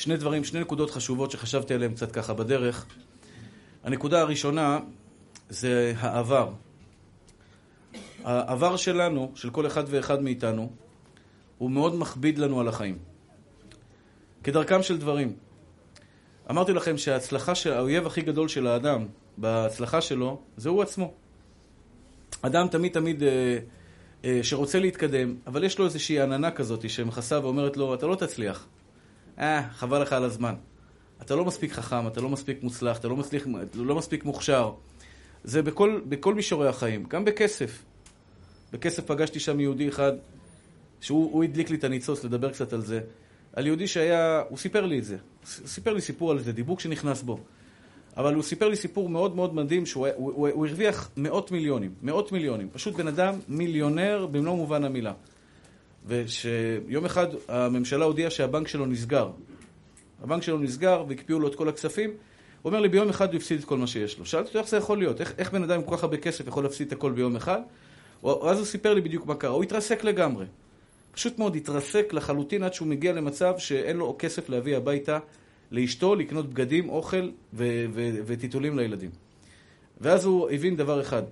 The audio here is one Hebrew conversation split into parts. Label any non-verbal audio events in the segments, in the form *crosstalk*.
שני דברים, שני נקודות חשובות שחשבתי עליהן קצת ככה בדרך. הנקודה הראשונה זה העבר. העבר שלנו, של כל אחד ואחד מאיתנו, הוא מאוד מכביד לנו על החיים. כדרכם של דברים. אמרתי לכם שההצלחה, של, האויב הכי גדול של האדם בהצלחה שלו, זה הוא עצמו. אדם תמיד תמיד אה, אה, שרוצה להתקדם, אבל יש לו איזושהי עננה כזאת שמכסה ואומרת לו, אתה לא תצליח. אה, חבל לך על הזמן. אתה לא מספיק חכם, אתה לא מספיק מוצלח, אתה לא מספיק, לא מספיק מוכשר. זה בכל, בכל מישורי החיים, גם בכסף. בכסף פגשתי שם יהודי אחד, שהוא הדליק לי את הניצוץ לדבר קצת על זה. על יהודי שהיה, הוא סיפר לי את זה. סיפר לי סיפור על איזה דיבוק שנכנס בו. אבל הוא סיפר לי סיפור מאוד מאוד מדהים, שהוא הוא, הוא, הוא הרוויח מאות מיליונים. מאות מיליונים. פשוט בן אדם מיליונר במלוא מובן המילה. ושיום אחד הממשלה הודיעה שהבנק שלו נסגר. הבנק שלו נסגר והקפיאו לו את כל הכספים. הוא אומר לי, ביום אחד הוא הפסיד את כל מה שיש לו. שאלתי אותו איך זה יכול להיות, איך, איך בן אדם עם כל כך הרבה כסף יכול להפסיד את הכל ביום אחד? אז הוא סיפר לי בדיוק מה קרה, הוא התרסק לגמרי. פשוט מאוד התרסק לחלוטין עד שהוא מגיע למצב שאין לו כסף להביא הביתה לאשתו, לקנות בגדים, אוכל וטיטולים לילדים. ואז הוא הבין דבר אחד,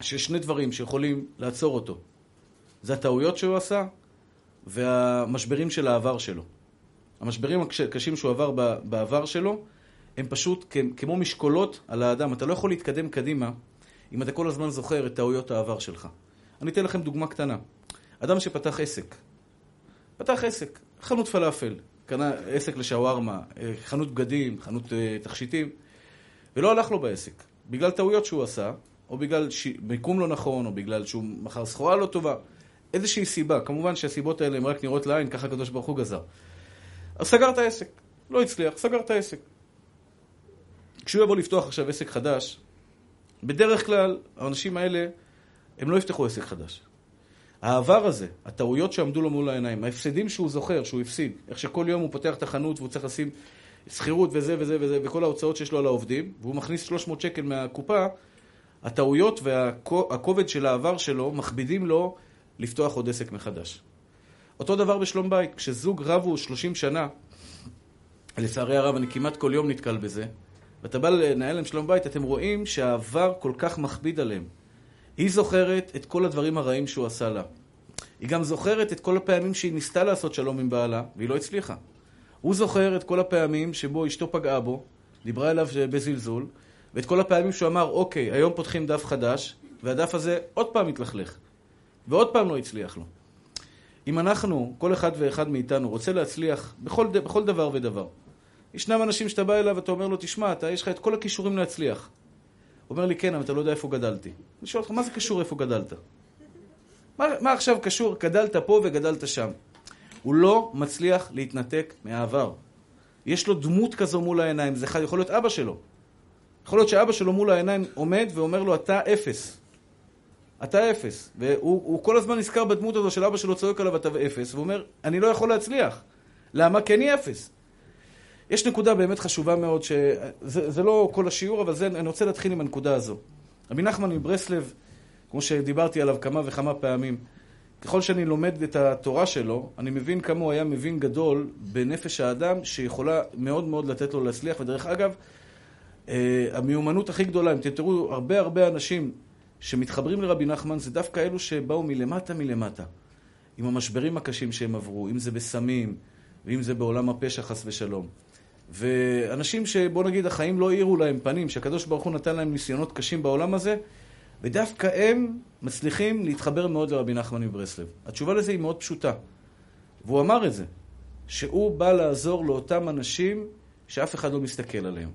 שיש שני דברים שיכולים לעצור אותו. זה הטעויות שהוא עשה והמשברים של העבר שלו. המשברים הקשים שהוא עבר בעבר שלו הם פשוט כמו משקולות על האדם. אתה לא יכול להתקדם קדימה אם אתה כל הזמן זוכר את טעויות העבר שלך. אני אתן לכם דוגמה קטנה. אדם שפתח עסק, פתח עסק, חנות פלאפל, קנה עסק לשווארמה, אה, חנות בגדים, חנות אה, תכשיטים, ולא הלך לו בעסק, בגלל טעויות שהוא עשה, או בגלל ש... מיקום לא נכון, או בגלל שהוא מכר סחורה לא טובה, איזושהי סיבה. כמובן שהסיבות האלה הן רק נראות לעין, ככה הקדוש ברוך הוא גזר. אז סגר את העסק, לא הצליח, סגר את העסק. כשהוא יבוא לפתוח עכשיו עסק חדש, בדרך כלל האנשים האלה, הם לא יפתחו עסק חדש. העבר הזה, הטעויות שעמדו לו מול העיניים, ההפסדים שהוא זוכר, שהוא הפסיד, איך שכל יום הוא פותח את החנות והוא צריך לשים שכירות וזה וזה וזה, וכל ההוצאות שיש לו על העובדים, והוא מכניס 300 שקל מהקופה, הטעויות והכובד של העבר שלו מכבידים לו לפתוח עוד עסק מחדש. אותו דבר בשלום בית, כשזוג רבו 30 שנה, לצערי הרב אני כמעט כל יום נתקל בזה, ואתה בא לנהל להם שלום בית, אתם רואים שהעבר כל כך מכביד עליהם. היא זוכרת את כל הדברים הרעים שהוא עשה לה. היא גם זוכרת את כל הפעמים שהיא ניסתה לעשות שלום עם בעלה, והיא לא הצליחה. הוא זוכר את כל הפעמים שבו אשתו פגעה בו, דיברה אליו בזלזול, ואת כל הפעמים שהוא אמר, אוקיי, היום פותחים דף חדש, והדף הזה עוד פעם התלכלך. ועוד פעם לא הצליח לו. אם אנחנו, כל אחד ואחד מאיתנו, רוצה להצליח בכל, בכל דבר ודבר, ישנם אנשים שאתה בא אליו ואתה אומר לו, תשמע, אתה, יש לך את כל הכישורים להצליח. הוא אומר לי, כן, אבל אתה לא יודע איפה גדלתי. אני שואל אותך, מה זה קשור איפה גדלת? מה, מה עכשיו קשור, גדלת פה וגדלת שם? הוא לא מצליח להתנתק מהעבר. יש לו דמות כזו מול העיניים, זה יכול להיות אבא שלו. יכול להיות שאבא שלו מול העיניים עומד ואומר לו, אתה אפס. אתה אפס. והוא כל הזמן נזכר בדמות הזו של אבא שלו צועק עליו, אתה אפס, והוא אומר, אני לא יכול להצליח. למה? כי אני אפס. יש נקודה באמת חשובה מאוד, שזה לא כל השיעור, אבל זה, אני רוצה להתחיל עם הנקודה הזו. רבי נחמן מברסלב, כמו שדיברתי עליו כמה וכמה פעמים, ככל שאני לומד את התורה שלו, אני מבין כמה הוא היה מבין גדול בנפש האדם, שיכולה מאוד מאוד לתת לו להצליח. ודרך אגב, אה, המיומנות הכי גדולה, אם תראו הרבה הרבה אנשים שמתחברים לרבי נחמן, זה דווקא אלו שבאו מלמטה מלמטה. עם המשברים הקשים שהם עברו, אם זה בסמים, ואם זה בעולם הפשע חס ושלום. ואנשים שבוא נגיד החיים לא האירו להם פנים, שהקדוש ברוך הוא נתן להם ניסיונות קשים בעולם הזה, ודווקא הם מצליחים להתחבר מאוד לרבי נחמן מברסלב. התשובה לזה היא מאוד פשוטה. והוא אמר את זה, שהוא בא לעזור לאותם אנשים שאף אחד לא מסתכל עליהם.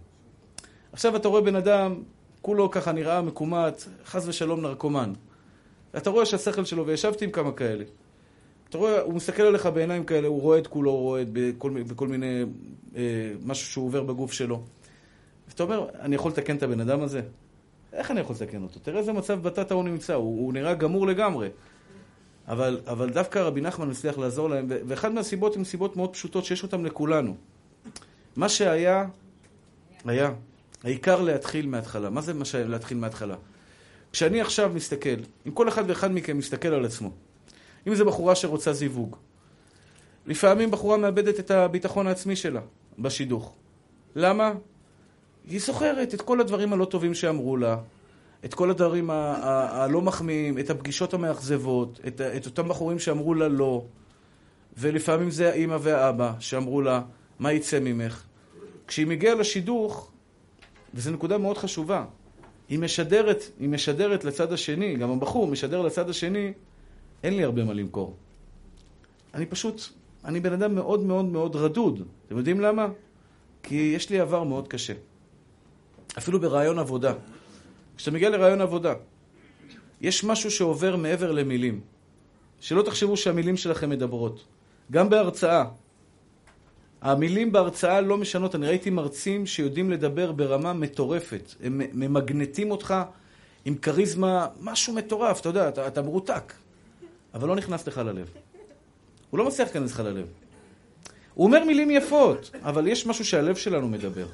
עכשיו אתה רואה בן אדם, כולו ככה נראה מקומט, חס ושלום נרקומן. אתה רואה שהשכל שלו, וישבתי עם כמה כאלה, אתה רואה, הוא מסתכל עליך בעיניים כאלה, הוא רועד כולו, הוא רועד בכל, בכל מיני, אה, משהו שהוא עובר בגוף שלו. ואתה אומר, אני יכול לתקן את הבן אדם הזה? איך אני יכול לתקן אותו? תראה איזה מצב בטטה הוא נמצא, הוא, הוא נראה גמור לגמרי. אבל, אבל דווקא רבי נחמן מצליח לעזור להם, ואחת מהסיבות הן סיבות מאוד פשוטות שיש אותן לכולנו. מה שהיה, היה. העיקר להתחיל מההתחלה. מה זה שהיה להתחיל מההתחלה? כשאני עכשיו מסתכל, אם כל אחד ואחד מכם מסתכל על עצמו, אם זו בחורה שרוצה זיווג, לפעמים בחורה מאבדת את הביטחון העצמי שלה בשידוך. למה? היא זוכרת את כל הדברים הלא טובים שאמרו לה, את כל הדברים הלא מחמיאים, את הפגישות המאכזבות, את, את אותם בחורים שאמרו לה לא, ולפעמים זה האימא והאבא שאמרו לה, מה יצא ממך? כשהיא מגיעה לשידוך, וזו נקודה מאוד חשובה, היא משדרת, היא משדרת לצד השני, גם הבחור משדר לצד השני, אין לי הרבה מה למכור. אני פשוט, אני בן אדם מאוד מאוד מאוד רדוד. אתם יודעים למה? כי יש לי עבר מאוד קשה. אפילו ברעיון עבודה. כשאתה מגיע לרעיון עבודה, יש משהו שעובר מעבר למילים. שלא תחשבו שהמילים שלכם מדברות. גם בהרצאה. המילים בהרצאה לא משנות. אני ראיתי מרצים שיודעים לדבר ברמה מטורפת. הם ממגנטים אותך עם כריזמה, משהו מטורף, אתה יודע, אתה, אתה מרותק. אבל לא נכנס לך ללב. הוא לא מצליח להיכנס לך ללב. הוא אומר מילים יפות, אבל יש משהו שהלב שלנו מדבר.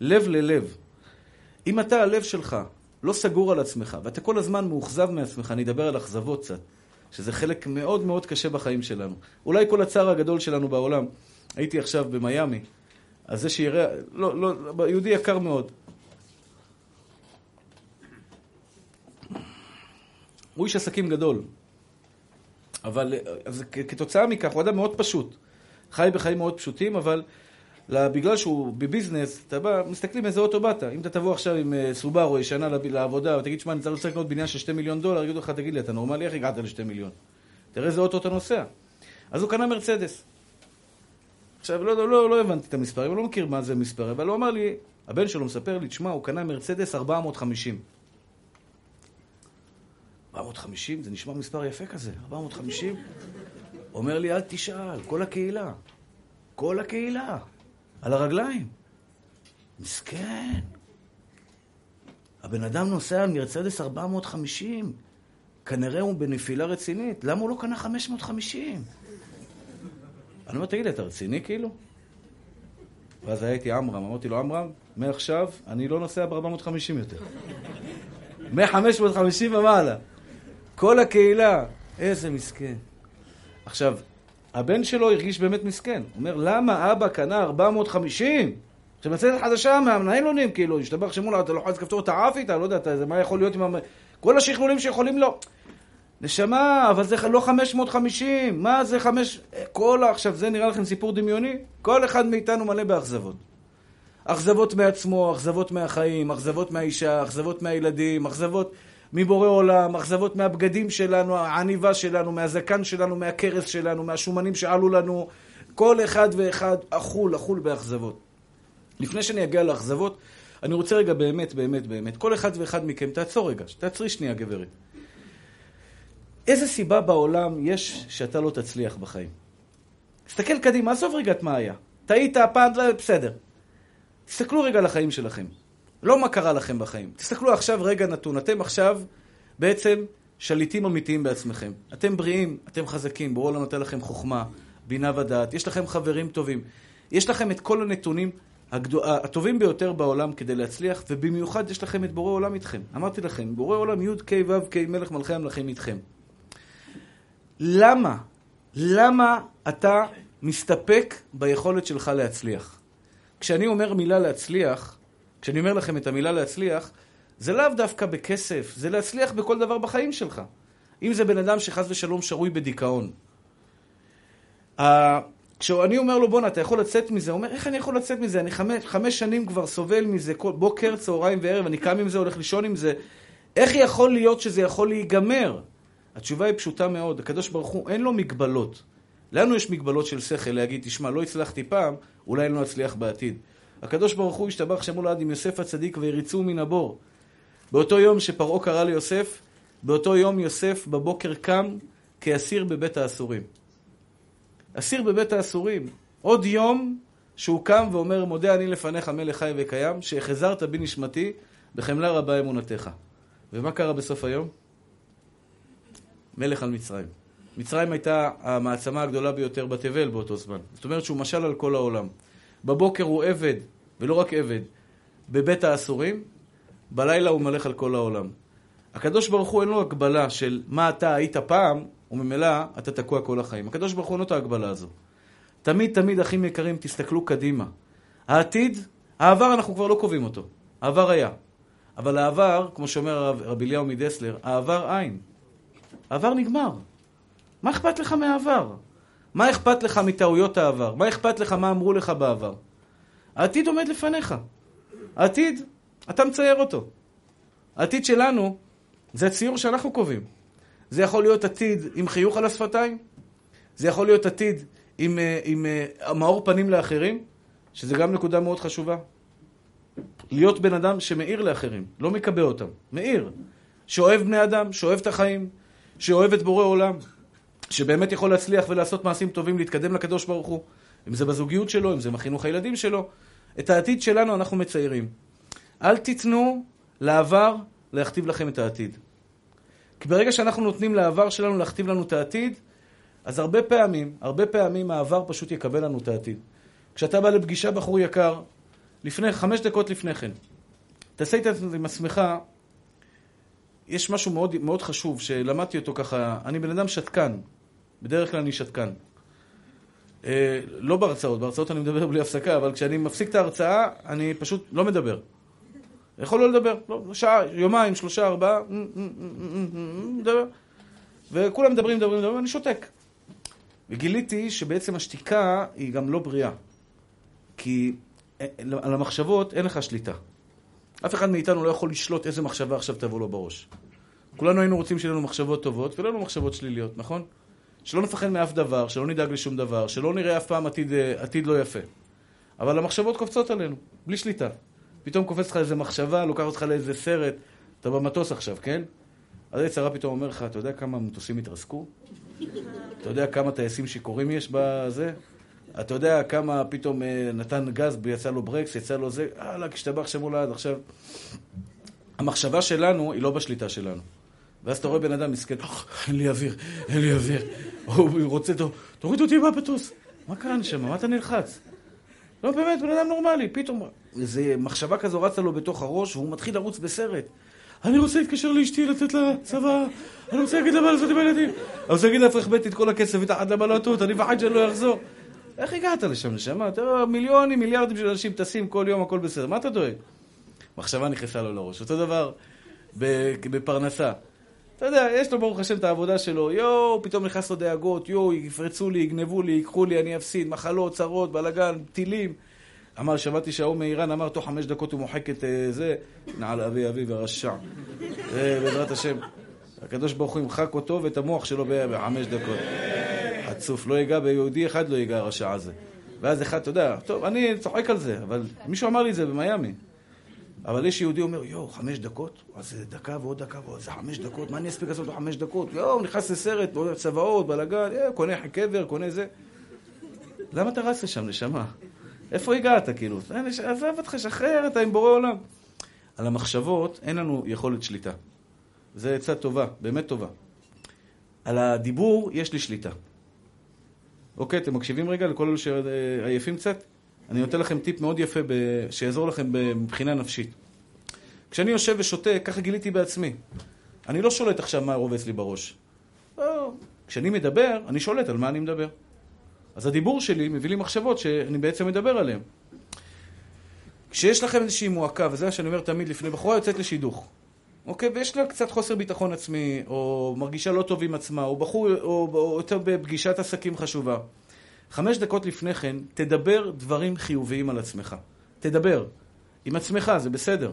לב ללב. אם אתה, הלב שלך, לא סגור על עצמך, ואתה כל הזמן מאוכזב מעצמך, אני אדבר על אכזבות קצת, שזה חלק מאוד מאוד קשה בחיים שלנו. אולי כל הצער הגדול שלנו בעולם, הייתי עכשיו במיאמי, אז זה שיראה, לא, לא, יהודי יקר מאוד. הוא איש עסקים גדול, אבל אז כתוצאה מכך, הוא אדם מאוד פשוט. חי בחיים מאוד פשוטים, אבל בגלל שהוא בביזנס, אתה בא, מסתכלים איזה אוטו באת. אם אתה תבוא עכשיו עם אה, סובארו ישנה לעבודה, ותגיד, שמע, אני צריך לקנות בניין של 2 מיליון דולר, יגידו לך, תגיד לי, אתה נורמלי? איך הגעת ל-2 מיליון? תראה איזה אוטו אתה נוסע. אז הוא קנה מרצדס. עכשיו, לא, לא, לא, לא הבנתי את המספרים, אני לא מכיר מה זה מספר, אבל הוא אמר לי, הבן שלו מספר לי, תשמע, הוא קנה מרצדס 450. 450? זה נשמע מספר יפה כזה, 450? אומר לי, אל תשאל, כל הקהילה. כל הקהילה. על הרגליים. מסכן. הבן אדם נוסע על מרצדס 450. כנראה הוא בנפילה רצינית. למה הוא לא קנה 550? אני אומר, תגיד לי, אתה רציני כאילו? ואז הייתי עמרם, אמרתי לו, עמרם, מעכשיו אני לא נוסע ב-450 יותר. מ-550 ומעלה. כל הקהילה, איזה מסכן. עכשיו, הבן שלו הרגיש באמת מסכן. הוא אומר, למה אבא קנה 450? עכשיו מצאת חדשה מהניילונים, כאילו, השתבח שמולה, אתה לוחץ כפתור, אתה עף איתה, לא יודע, אתה, מה יכול להיות עם... המ... כל השכלולים שיכולים לו. נשמה, אבל זה לא 550, מה זה 5... כל... עכשיו, זה נראה לכם סיפור דמיוני? כל אחד מאיתנו מלא באכזבות. אכזבות מעצמו, אכזבות מהחיים, אכזבות מהאישה, אכזבות מהילדים, אכזבות... מבורא עולם, אכזבות מהבגדים שלנו, העניבה שלנו, מהזקן שלנו, מהכרס שלנו, מהשומנים שעלו לנו. כל אחד ואחד אכול, אכול באכזבות. לפני שאני אגיע לאכזבות, אני רוצה רגע באמת, באמת, באמת, כל אחד ואחד מכם, תעצור רגע, תעצרי שנייה, גברת. איזה סיבה בעולם יש שאתה לא תצליח בחיים? תסתכל קדימה, עזוב רגע את מה היה. טעית, הפעם, בסדר. תסתכלו רגע על החיים שלכם. לא מה קרה לכם בחיים. תסתכלו עכשיו רגע נתון. אתם עכשיו בעצם שליטים אמיתיים בעצמכם. אתם בריאים, אתם חזקים, ברור לא נותן לכם חוכמה, בינה ודעת, יש לכם חברים טובים. יש לכם את כל הנתונים הגדו... הטובים ביותר בעולם כדי להצליח, ובמיוחד יש לכם את בורא עולם איתכם. אמרתי לכם, בורא עולם י' ק' ו' ק' מלך מלכי המלכים איתכם. למה? למה אתה מסתפק ביכולת שלך להצליח? כשאני אומר מילה להצליח, כשאני אומר לכם את המילה להצליח, זה לאו דווקא בכסף, זה להצליח בכל דבר בחיים שלך. אם זה בן אדם שחס ושלום שרוי בדיכאון. כשאני אומר לו, בואנה, אתה יכול לצאת מזה, הוא אומר, איך אני יכול לצאת מזה? אני חמש, חמש שנים כבר סובל מזה, כל בוקר, צהריים וערב, אני קם עם זה, הולך לישון עם זה. איך יכול להיות שזה יכול להיגמר? התשובה היא פשוטה מאוד, הקדוש ברוך הוא, אין לו מגבלות. לנו יש מגבלות של שכל להגיד, תשמע, לא הצלחתי פעם, אולי לא אצליח בעתיד. הקדוש ברוך הוא השתבח שמו לעד עם יוסף הצדיק והריצו מן הבור. באותו יום שפרעה קרא ליוסף, באותו יום יוסף בבוקר קם כאסיר בבית האסורים. אסיר בבית האסורים. עוד יום שהוא קם ואומר, מודה אני לפניך מלך חי וקיים, שהחזרת בי נשמתי, בחמלה רבה אמונתך. ומה קרה בסוף היום? מלך על מצרים. מצרים הייתה המעצמה הגדולה ביותר בתבל באותו זמן. זאת אומרת שהוא משל על כל העולם. בבוקר הוא עבד, ולא רק עבד, בבית האסורים, בלילה הוא מלך על כל העולם. הקדוש ברוך הוא אין לו הגבלה של מה אתה היית פעם, וממילא אתה תקוע כל החיים. הקדוש ברוך הוא אין לו את ההגבלה הזו. תמיד, תמיד, אחים יקרים, תסתכלו קדימה. העתיד, העבר אנחנו כבר לא קובעים אותו. העבר היה. אבל העבר, כמו שאומר הרב, רבי אליהו מדסלר, העבר אין. העבר נגמר. מה אכפת לך מהעבר? מה אכפת לך מטעויות העבר? מה אכפת לך מה אמרו לך בעבר? העתיד עומד לפניך. העתיד, אתה מצייר אותו. העתיד שלנו זה הציור שאנחנו קובעים. זה יכול להיות עתיד עם חיוך על השפתיים, זה יכול להיות עתיד עם, אה, עם, עם אה, מאור פנים לאחרים, שזה גם נקודה מאוד חשובה. להיות בן אדם שמאיר לאחרים, לא מקבע אותם, מאיר. שאוהב בני אדם, שאוהב את החיים, שאוהב את בורא עולם, שבאמת יכול להצליח ולעשות מעשים טובים, להתקדם לקדוש ברוך הוא. אם זה בזוגיות שלו, אם זה בחינוך הילדים שלו. את העתיד שלנו אנחנו מציירים. אל תיתנו לעבר להכתיב לכם את העתיד. כי ברגע שאנחנו נותנים לעבר שלנו להכתיב לנו את העתיד, אז הרבה פעמים, הרבה פעמים העבר פשוט יקבל לנו את העתיד. כשאתה בא לפגישה בחור יקר, לפני, חמש דקות לפני כן, תעשה את עצמך, יש משהו מאוד, מאוד חשוב שלמדתי אותו ככה, אני בן אדם שתקן, בדרך כלל אני שתקן. אה, לא בהרצאות, בהרצאות אני מדבר בלי הפסקה, אבל כשאני מפסיק את ההרצאה, אני פשוט לא מדבר. יכול לא לדבר, לא, שעה, יומיים, שלושה, ארבעה, מדבר. וכולם מדברים, מדברים, מדברים, ואני שותק. וגיליתי שבעצם השתיקה היא גם לא בריאה. כי אה, על המחשבות אין לך שליטה. אף אחד מאיתנו לא יכול לשלוט איזה מחשבה עכשיו תבוא לו בראש. כולנו היינו רוצים שיהיו לנו מחשבות טובות ולא לנו מחשבות שליליות, נכון? שלא נפחד מאף דבר, שלא נדאג לשום דבר, שלא נראה אף פעם עתיד, אה, עתיד לא יפה. אבל המחשבות קופצות עלינו, בלי שליטה. פתאום קופץ לך איזה מחשבה, לוקח אותך לאיזה סרט, אתה במטוס עכשיו, כן? אז היצרה פתאום אומר לך, אתה יודע כמה מטוסים התרסקו? אתה יודע כמה טייסים שיכורים יש בזה? אתה יודע כמה פתאום אה, נתן גז, יצא לו ברקס, יצא לו זה, הלאה, כשתבח שם מולד, עכשיו... המחשבה שלנו היא לא בשליטה שלנו. ואז אתה רואה בן אדם מסכן, אין לי אוויר, אין לי אוויר. הוא רוצה, תוריד אותי מהפטוס. מה קרה נשמה? מה אתה נלחץ? לא, באמת, בן אדם נורמלי. פתאום איזה מחשבה כזו רצה לו בתוך הראש, והוא מתחיל לרוץ בסרט. אני רוצה להתקשר לאשתי, לתת לה צבא, אני רוצה להגיד לה מה לעשות עם הילדים. אני רוצה להגיד לה, החבאתי את כל הכסף מתחת לבלטות, אני שאני לא אחזור. איך הגעת לשם, נשמה? אתה רואה, מיליונים, מיליארדים של אנשים טסים כל יום, הכל בסדר. מה אתה דואג? מחשבה נכנסה לו לראש. אותו דבר בפרנסה. אתה יודע, יש לו ברוך השם את העבודה שלו, יואו, פתאום נכנס לו דאגות, יואו, יפרצו לי, יגנבו לי, ייקחו לי, אני אפסיד, מחלות, צרות, בלאגן, טילים. אמר, שמעתי שההוא מאיראן אמר, תוך חמש דקות הוא מוחק את אה, זה, נעל אבי אבי ורשע. בעזרת השם. הקדוש ברוך הוא ימחק אותו ואת המוח שלו בחמש דקות. חצוף, לא ייגע ביהודי אחד, לא ייגע הרשע הזה. ואז אחד, אתה יודע, טוב, אני צוחק על זה, אבל מישהו אמר לי את זה במיאמי. אבל יש יהודי אומר, יואו, חמש דקות? אז זה דקה ועוד דקה ועוד זה חמש דקות, מה אני אספיק לעשות בחמש דקות? יואו, נכנס לסרט, צבאות, בלאגן, אה, קונה קבר, קונה זה. למה אתה רץ לשם, נשמה? איפה הגעת, כאילו? עזב אותך, שחרר, אתה עם בורא עולם. על המחשבות אין לנו יכולת שליטה. זו עצה טובה, באמת טובה. על הדיבור יש לי שליטה. אוקיי, אתם מקשיבים רגע לכל אלו שעייפים קצת? אני נותן לכם טיפ מאוד יפה ב... שיעזור לכם מבחינה נפשית. כשאני יושב ושותה, ככה גיליתי בעצמי. אני לא שולט עכשיו מה רובץ לי בראש. לא. כשאני מדבר, אני שולט על מה אני מדבר. אז הדיבור שלי מביא לי מחשבות שאני בעצם מדבר עליהן. כשיש לכם איזושהי מועקה, וזה מה שאני אומר תמיד לפני בחורה יוצאת לשידוך, אוקיי? ויש לה קצת חוסר ביטחון עצמי, או מרגישה לא טוב עם עצמה, או בחור, או, או יותר בפגישת עסקים חשובה. חמש דקות לפני כן, תדבר דברים חיוביים על עצמך. תדבר. עם עצמך, זה בסדר.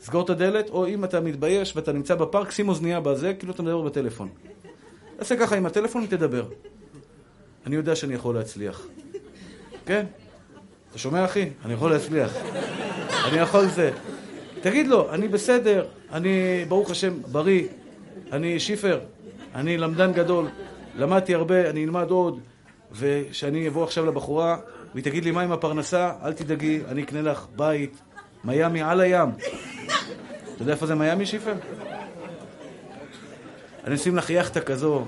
סגור את הדלת, או אם אתה מתבייש ואתה נמצא בפארק, שים אוזנייה בזה, כאילו אתה מדבר בטלפון. תעשה ככה עם הטלפון ותדבר. אני יודע שאני יכול להצליח. כן? אתה שומע, אחי? אני יכול להצליח. אני יכול זה. תגיד לו, אני בסדר, אני, ברוך השם, בריא, אני שיפר, אני למדן גדול, למדתי הרבה, אני אלמד עוד, ושאני אבוא עכשיו לבחורה, והיא תגיד לי, מה עם הפרנסה? אל תדאגי, אני אקנה לך בית, מיאמי על הים. אתה יודע איפה זה מיאמי, שיפר? אני אשים לך יאכטה כזו,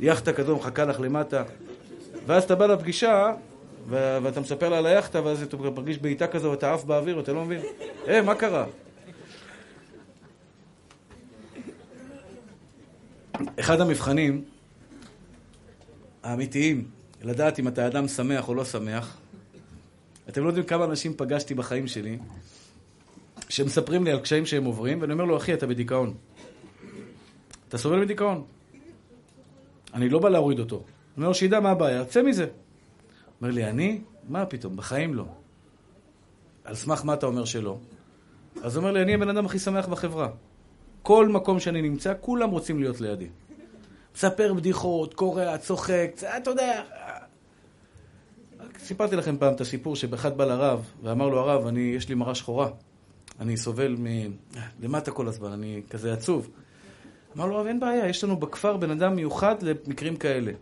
יאכטה כזו מחכה לך למטה, ואז אתה בא לפגישה, ואתה מספר לה על היאכטה, ואז אתה מרגיש בעיטה כזו, ואתה עף באוויר, ואתה לא מבין. אה, מה קרה? אחד המבחנים האמיתיים לדעת אם אתה אדם שמח או לא שמח. אתם לא יודעים כמה אנשים פגשתי בחיים שלי, שמספרים לי על קשיים שהם עוברים, ואני אומר לו, אחי, אתה בדיכאון. אתה סובל מדיכאון. אני לא בא להוריד אותו. אני אומר לו, שידע מה הבעיה, צא מזה. אומר לי, אני? מה פתאום? בחיים לא. על סמך מה אתה אומר שלא? אז אומר לי, אני הבן אדם הכי שמח בחברה. כל מקום שאני נמצא, כולם רוצים להיות לידי. מספר בדיחות, קורע, צוחק, אתה יודע... סיפרתי לכם פעם את הסיפור שבאחד בא לרב, ואמר לו הרב, אני, יש לי מראה שחורה. אני סובל מ... למטה כל הזמן, אני כזה עצוב. אמר לו, הרב, אין בעיה, יש לנו בכפר בן אדם מיוחד למקרים כאלה.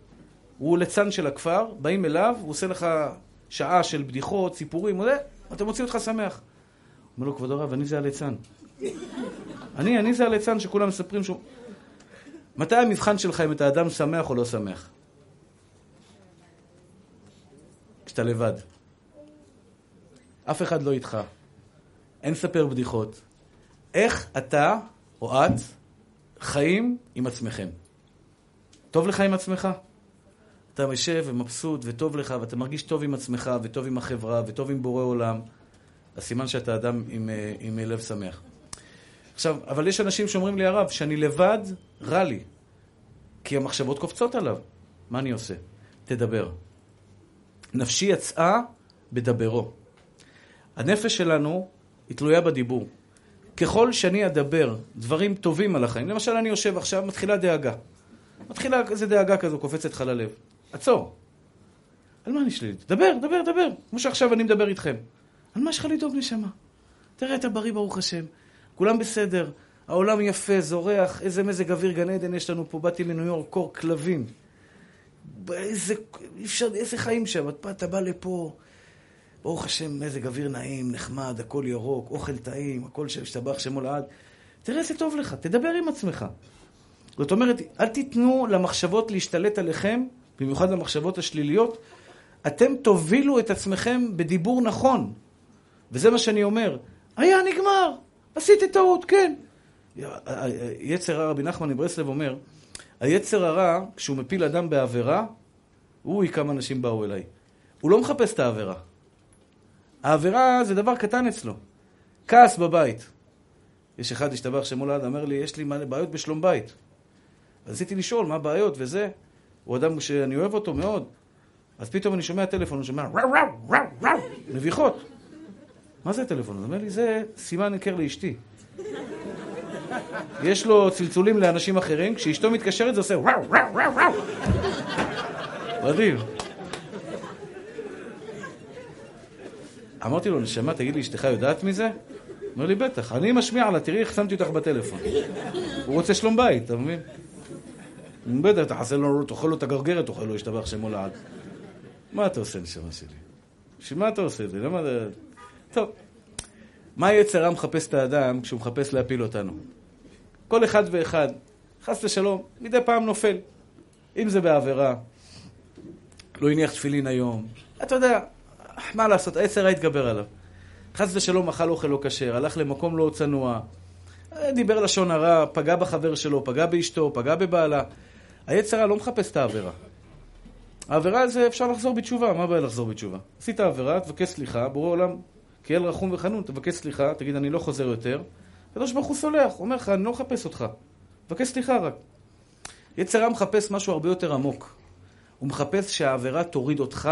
הוא ליצן של הכפר, באים אליו, הוא עושה לך שעה של בדיחות, סיפורים, אתה מוציא אותך שמח. אומר לו, כבוד הרב, אני זה הליצן. אני, אני זה הליצן שכולם מספרים שהוא... מתי המבחן שלך אם אתה אדם שמח או לא שמח? כשאתה לבד. אף אחד לא איתך. אין ספר בדיחות. איך אתה או את חיים עם עצמכם? טוב לך עם עצמך? אתה יושב ומבסוט וטוב לך, ואתה מרגיש טוב עם עצמך, וטוב עם החברה, וטוב עם בורא עולם. אז סימן שאתה אדם עם, אה, עם לב שמח. עכשיו, אבל יש אנשים שאומרים לי, הרב, שאני לבד, רע לי. כי המחשבות קופצות עליו. מה אני עושה? תדבר. נפשי יצאה בדברו. הנפש שלנו היא תלויה בדיבור. ככל שאני אדבר דברים טובים על החיים, למשל אני יושב עכשיו, מתחילה דאגה. מתחילה איזה דאגה כזו, קופצת לך ללב. עצור. על מה אני שלילי? דבר, דבר, דבר. כמו שעכשיו אני מדבר איתכם. על מה יש לך לדאוג נשמה? תראה, אתה בריא ברוך השם. כולם בסדר. העולם יפה, זורח, איזה מזג אוויר גן עדן יש לנו פה. באתי מניו יורק, קור כלבים. איזה, אפשר, איזה חיים שם. אתה, בא לפה, ברוך השם, מזג אוויר נעים, נחמד, הכל ירוק, אוכל טעים, הכל שהשתבח שמו לעד. תראה איזה טוב לך, תדבר עם עצמך. זאת אומרת, אל תיתנו למחשבות להשתלט עליכם, במיוחד למחשבות השליליות. אתם תובילו את עצמכם בדיבור נכון. וזה מה שאני אומר. היה נגמר, עשיתי טעות, כן. יצר הרע, רבי נחמן מברסלב אומר, היצר הרע, כשהוא מפיל אדם בעבירה, אוי, כמה אנשים באו אליי. הוא לא מחפש את העבירה. העבירה זה דבר קטן אצלו. כעס בבית. יש אחד, השתבח שמולד, אומר לי, יש לי בעיות בשלום בית. רציתי לשאול מה הבעיות וזה. הוא אדם שאני אוהב אותו מאוד. אז פתאום אני שומע טלפון, הוא שומע ראו ראו ראו ראו מביכות. מה זה הטלפון? הוא אומר לי, זה סימן היכר לאשתי. יש לו צלצולים לאנשים אחרים, כשאשתו מתקשרת זה עושה וואו וואו וואו וואו מדהים. אמרתי לו, נשמה, תגיד לי, אשתך יודעת מזה? אומר לי, בטח, אני משמיע לה, תראי איך שמתי אותך בטלפון. הוא רוצה שלום בית, אתה מבין? בטח, תחסל לו, תאכל לו את הגרגרת, תאכל לו, ישתבח שמו לעד. מה אתה עושה, נשמה שלי? בשביל מה אתה עושה את זה? למה. טוב. מה יצר עם מחפש את האדם כשהוא מחפש להפיל אותנו? כל אחד ואחד, חס ושלום, מדי פעם נופל. אם זה בעבירה, לא הניח תפילין היום, אתה יודע, מה לעשות, היצר התגבר עליו. חס ושלום אכל אוכל לא כשר, הלך למקום לא צנוע, דיבר לשון הרע, פגע בחבר שלו, פגע באשתו, פגע בבעלה. היצר לא מחפש את העבירה. העבירה זה אפשר לחזור בתשובה, מה הבעיה לחזור בתשובה? עשית עבירה, תבקש סליחה, בורא עולם, כאל רחום וחנון, תבקש סליחה, תגיד אני לא חוזר יותר. הקדוש ברוך הוא סולח, אומר לך, אני לא מחפש אותך. תבקש סליחה רק. יצר מחפש משהו הרבה יותר עמוק. הוא מחפש שהעבירה תוריד אותך,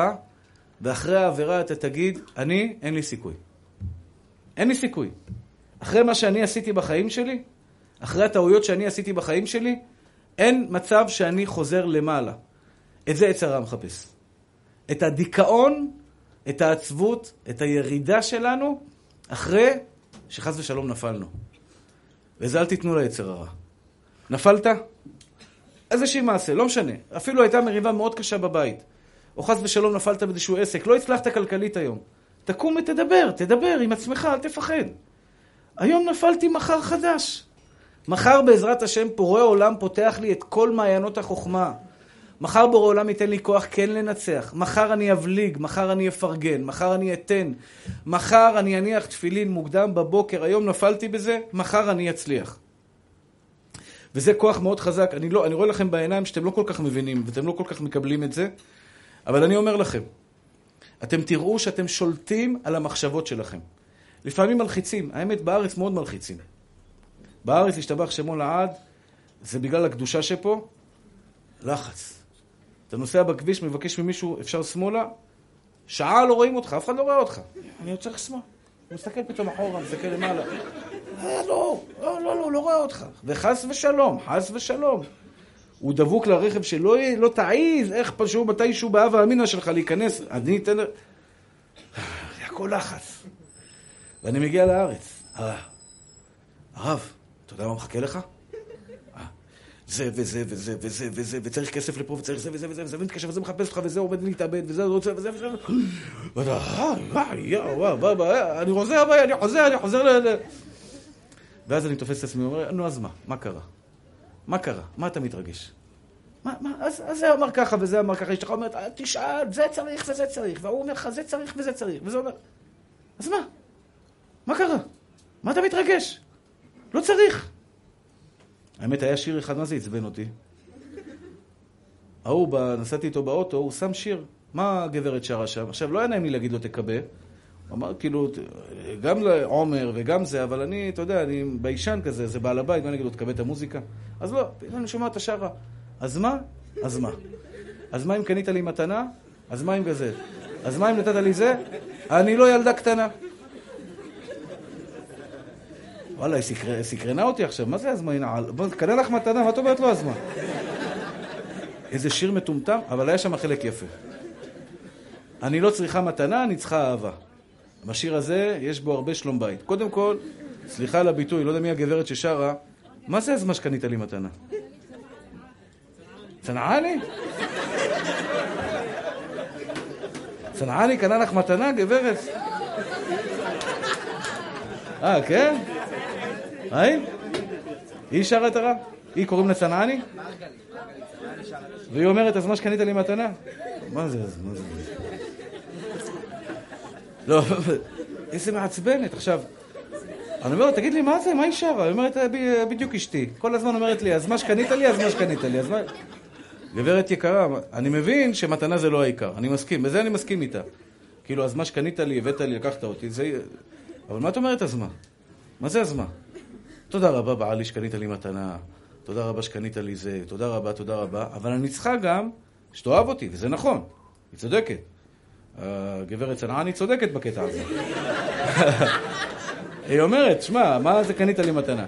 ואחרי העבירה אתה תגיד, אני, אין לי סיכוי. אין לי סיכוי. אחרי מה שאני עשיתי בחיים שלי, אחרי הטעויות שאני עשיתי בחיים שלי, אין מצב שאני חוזר למעלה. את זה יצר מחפש. את הדיכאון, את העצבות, את הירידה שלנו, אחרי שחס ושלום נפלנו. וזה אל תיתנו ליצר הרע. נפלת? איזושהי מעשה, לא משנה. אפילו הייתה מריבה מאוד קשה בבית. או חס ושלום נפלת באיזשהו עסק, לא הצלחת כלכלית היום. תקום ותדבר, תדבר עם עצמך, אל תפחד. היום נפלתי מחר חדש. מחר בעזרת השם פורע עולם פותח לי את כל מעיינות החוכמה. מחר בורא עולם ייתן לי כוח כן לנצח. מחר אני אבליג, מחר אני אפרגן, מחר אני אתן. מחר אני אניח תפילין מוקדם בבוקר, היום נפלתי בזה, מחר אני אצליח. וזה כוח מאוד חזק. אני, לא, אני רואה לכם בעיניים שאתם לא כל כך מבינים ואתם לא כל כך מקבלים את זה, אבל אני אומר לכם, אתם תראו שאתם שולטים על המחשבות שלכם. לפעמים מלחיצים, האמת בארץ מאוד מלחיצים. בארץ, השתבח שמו לעד, זה בגלל הקדושה שפה, לחץ. אתה נוסע בכביש, מבקש ממישהו, אפשר שמאלה? שעה לא רואים אותך, אף אחד לא רואה אותך. אני יוצא לך שמאל. הוא מסתכל פתאום אחורה, מסתכל למעלה. אה, לא, לא, לא, לא, לא רואה אותך. וחס ושלום, חס ושלום. הוא דבוק לרכב שלא לא תעיז, איך פשוט מתישהו באב אמינא שלך להיכנס. אני אתן... זה הכל לחץ. ואני מגיע לארץ. הרב, אתה יודע מה מחכה לך? זה וזה וזה וזה וזה, וצריך כסף לפה, וצריך זה וזה וזה וזה, ומתקשר וזה מחפש אותך, וזה עומד להתאבד, וזה רוצה וזה וזה. ואתה, אני חוזר הביתה, אני חוזר, אני חוזר ל... ואז אני תופס את עצמי ואומר, נו אז מה, מה קרה? מה קרה? מה אתה מתרגש? מה, מה, אז, אז זה אמר ככה וזה אמר ככה, אשתך אומרת, תשאל, זה צריך וזה צריך, והוא אומר לך, זה צריך וזה צריך, וזה אומר, אז מה? מה קרה? מה אתה מתרגש? לא צריך. האמת, היה שיר אחד, מה זה עצבן אותי? ההוא, נסעתי איתו באוטו, הוא שם שיר. מה הגברת שרה שם? עכשיו, לא היה נעים לי להגיד לו תקבה. הוא אמר, כאילו, גם לעומר וגם זה, אבל אני, אתה יודע, אני ביישן כזה, זה בעל הבית, מה אני אגיד לו, תקבל את המוזיקה? אז לא, אני שומע את השרה. אז מה? אז מה? אז מה אם קנית לי מתנה? אז מה אם גזל? אז מה אם נתת לי זה? אני לא ילדה קטנה. וואלה, היא סקר... סקרנה אותי עכשיו, מה זה נעל? בוא, קנה לך מתנה, מה את אומרת לו אז מה? איזה שיר מטומטם, אבל היה שם חלק יפה. אני לא צריכה מתנה, אני צריכה אהבה. בשיר הזה יש בו הרבה שלום בית. קודם כל, סליחה על הביטוי, לא יודע מי הגברת ששרה, מה זה אז מה שקנית לי מתנה? צנעני? צנעני קנה לך מתנה, גברת? אה, כן? היי? היא שרה את הרב? היא קוראים לה צנעני? והיא אומרת, אז מה שקנית לי מתנה? מה זה, מה זה? לא, *laughs* איזה מעצבנת. עכשיו, אני אומר תגיד לי, מה זה? מה היא שרה? היא אומרת, בדיוק אשתי. כל הזמן אומרת לי, אז מה שקנית לי, אז מה שקנית לי, אז מה... גברת יקרה, אני מבין שמתנה זה לא העיקר, אני מסכים, בזה אני מסכים איתה. כאילו, אז מה שקנית לי, הבאת לי, לקחת אותי, זה... אבל מה את אומרת אז מה? מה זה אז מה? תודה רבה, בעלי, שקנית לי מתנה, תודה רבה שקנית לי זה, תודה רבה, תודה רבה, אבל אני צריכה גם שתאהב אותי, וזה נכון, היא צודקת. הגברת צנעני צודקת בקטע הזה. *laughs* היא אומרת, שמע, מה זה קנית לי מתנה?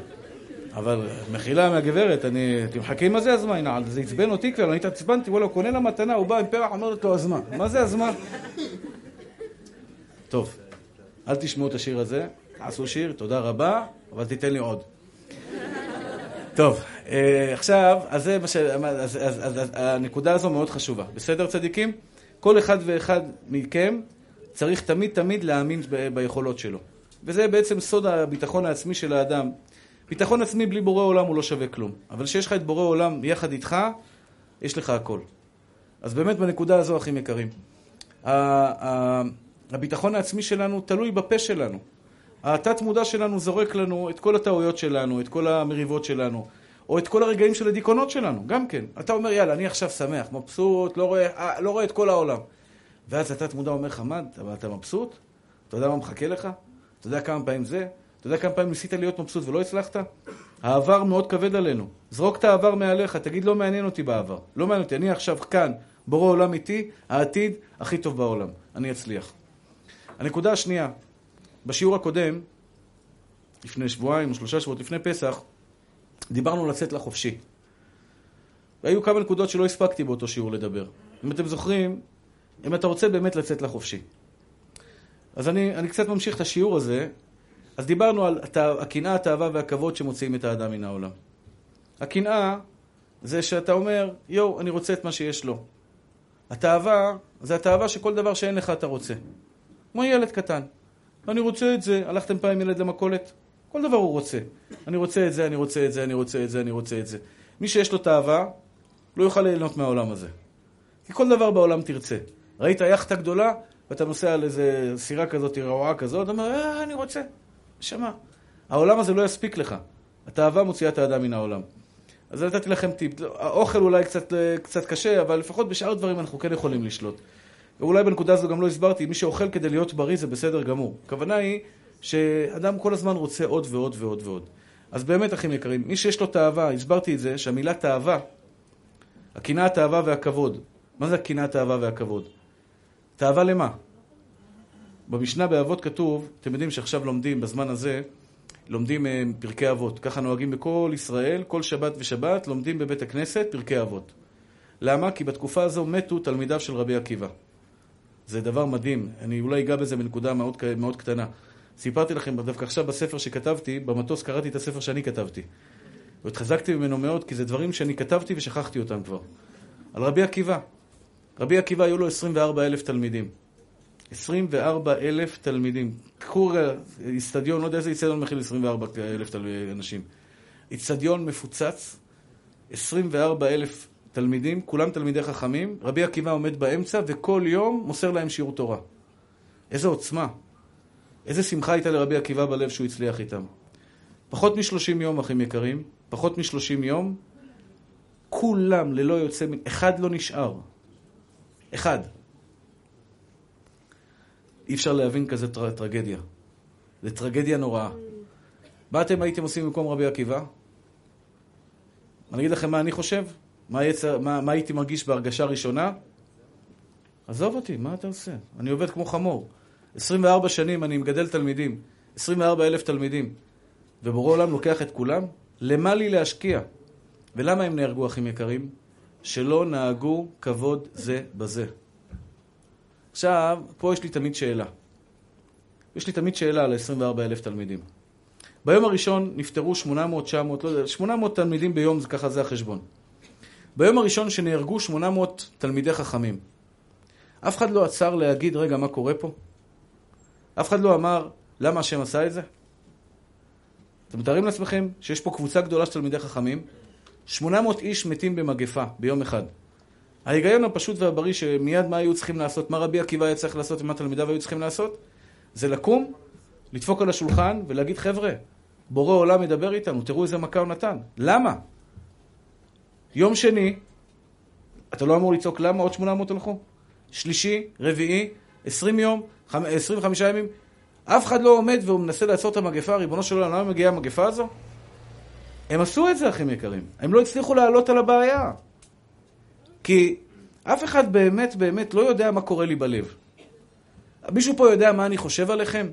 אבל מחילה מהגברת, אני... אתם מחכים מה זה אז מה? הנה, זה עצבן אותי כבר, אני התעצבנתי, וואלה, הוא קונה לה מתנה, הוא בא עם פרח, אומרת לו, אז מה? מה זה אז מה? טוב, אל תשמעו את השיר הזה, תעשו שיר, תודה רבה, אבל תיתן לי עוד. טוב, אה, עכשיו, אז זה מה ש... אז, אז, אז, אז הנקודה הזו מאוד חשובה. בסדר, צדיקים? כל אחד ואחד מכם צריך תמיד תמיד להאמין ב, ביכולות שלו. וזה בעצם סוד הביטחון העצמי של האדם. ביטחון עצמי בלי בורא עולם הוא לא שווה כלום. אבל כשיש לך את בורא עולם יחד איתך, יש לך הכל. אז באמת בנקודה הזו, אחים יקרים, הביטחון העצמי שלנו תלוי בפה שלנו. התת מודע שלנו זורק לנו את כל הטעויות שלנו, את כל המריבות שלנו, או את כל הרגעים של הדיכאונות שלנו, גם כן. אתה אומר, יאללה, אני עכשיו שמח, מבסוט, לא רואה, אה, לא רואה את כל העולם. ואז התת מודע אומר לך, מה, אבל אתה מבסוט? אתה יודע מה מחכה לך? אתה יודע כמה פעמים זה? אתה יודע כמה פעמים ניסית להיות מבסוט ולא הצלחת? העבר מאוד כבד עלינו. זרוק את העבר מעליך, תגיד, לא מעניין אותי בעבר. לא מעניין אותי, אני עכשיו כאן, בורא עולם איתי, העתיד הכי טוב בעולם. אני אצליח. הנקודה השנייה, בשיעור הקודם, לפני שבועיים או שלושה שבועות לפני פסח, דיברנו לצאת לחופשי. והיו כמה נקודות שלא הספקתי באותו שיעור לדבר. אם אתם זוכרים, אם אתה רוצה באמת לצאת לחופשי. אז אני, אני קצת ממשיך את השיעור הזה. אז דיברנו על הקנאה, התאווה והכבוד שמוציאים את האדם מן העולם. הקנאה זה שאתה אומר, יואו, אני רוצה את מה שיש לו. התאווה זה התאווה שכל דבר שאין לך אתה רוצה. כמו ילד קטן. אני רוצה את זה. הלכתם פעם עם ילד למכולת? כל דבר הוא רוצה. אני רוצה את זה, אני רוצה את זה, אני רוצה את זה, אני רוצה את זה. מי שיש לו תאווה, לא יוכל ליהנות מהעולם הזה. כי כל דבר בעולם תרצה. ראית יאכטה גדולה, ואתה נוסע על איזה סירה כזאת, רעועה כזאת, אומר, אה, אני רוצה. נשמה. העולם הזה לא יספיק לך. התאווה מוציאה את האדם מן העולם. אז נתתי לכם טיפ. האוכל אולי קצת, קצת קשה, אבל לפחות בשאר דברים אנחנו כן יכולים לשלוט. ואולי בנקודה הזו גם לא הסברתי, מי שאוכל כדי להיות בריא זה בסדר גמור. הכוונה היא שאדם כל הזמן רוצה עוד ועוד ועוד ועוד. אז באמת, אחים יקרים, מי שיש לו תאווה, הסברתי את זה, שהמילה תאווה, הקנאה, התאווה והכבוד. מה זה הקנאה, התאווה והכבוד? תאווה למה? במשנה באבות כתוב, אתם יודעים שעכשיו לומדים, בזמן הזה, לומדים אה, פרקי אבות. ככה נוהגים בכל ישראל, כל שבת ושבת, לומדים בבית הכנסת פרקי אבות. למה? כי בתקופה הזו מתו תלמידיו של רבי עקיבא. זה דבר מדהים, אני אולי אגע בזה בנקודה מאוד, מאוד קטנה. סיפרתי לכם, דווקא עכשיו בספר שכתבתי, במטוס קראתי את הספר שאני כתבתי. והתחזקתי ממנו מאוד, כי זה דברים שאני כתבתי ושכחתי אותם כבר. על רבי עקיבא. רבי עקיבא היו לו 24 אלף תלמידים. 24 אלף תלמידים. קחו איצטדיון, לא יודע איזה איצטדיון מכיל 24 אלף אנשים. איצטדיון מפוצץ, 24 אלף תלמידים, כולם תלמידי חכמים, רבי עקיבא עומד באמצע וכל יום מוסר להם שיעור תורה. איזה עוצמה. איזה שמחה הייתה לרבי עקיבא בלב שהוא הצליח איתם. פחות משלושים יום, אחים יקרים, פחות משלושים יום, כולם ללא יוצא, אחד לא נשאר. אחד. אי אפשר להבין כזה טר... טרגדיה. זה טרגדיה נוראה. מה אתם הייתם עושים במקום רבי עקיבא? אני אגיד לכם מה אני חושב? מה, יצר, מה, מה הייתי מרגיש בהרגשה ראשונה? עזוב אותי, מה אתה עושה? אני עובד כמו חמור. 24 שנים אני מגדל תלמידים, 24 אלף תלמידים, ובורא עולם לוקח את כולם? למה לי להשקיע? ולמה הם נהרגו, אחים יקרים? שלא נהגו כבוד זה בזה. עכשיו, פה יש לי תמיד שאלה. יש לי תמיד שאלה על 24 אלף תלמידים. ביום הראשון נפטרו 800, 900, לא יודע, 800 תלמידים ביום, זה ככה זה החשבון. ביום הראשון שנהרגו 800 תלמידי חכמים, אף אחד לא עצר להגיד, רגע, מה קורה פה? אף אחד לא אמר, למה השם עשה את זה? אתם מתארים לעצמכם שיש פה קבוצה גדולה של תלמידי חכמים, 800 איש מתים במגפה ביום אחד. ההיגיון הפשוט והבריא שמיד מה היו צריכים לעשות, מה רבי עקיבא היה צריך לעשות ומה תלמידיו היו צריכים לעשות, זה לקום, לדפוק על השולחן ולהגיד, חבר'ה, בורא עולם ידבר איתנו, תראו איזה מכה הוא נתן. למה? יום שני, אתה לא אמור לצעוק למה עוד 800 הלכו? שלישי, רביעי, 20 יום, 25 ימים, אף אחד לא עומד והוא מנסה לעצור את המגפה, ריבונו של עולם, למה מגיעה המגפה הזו? הם עשו את זה, אחים יקרים. הם לא הצליחו לעלות על הבעיה. כי אף אחד באמת באמת לא יודע מה קורה לי בלב. מישהו פה יודע מה אני חושב עליכם?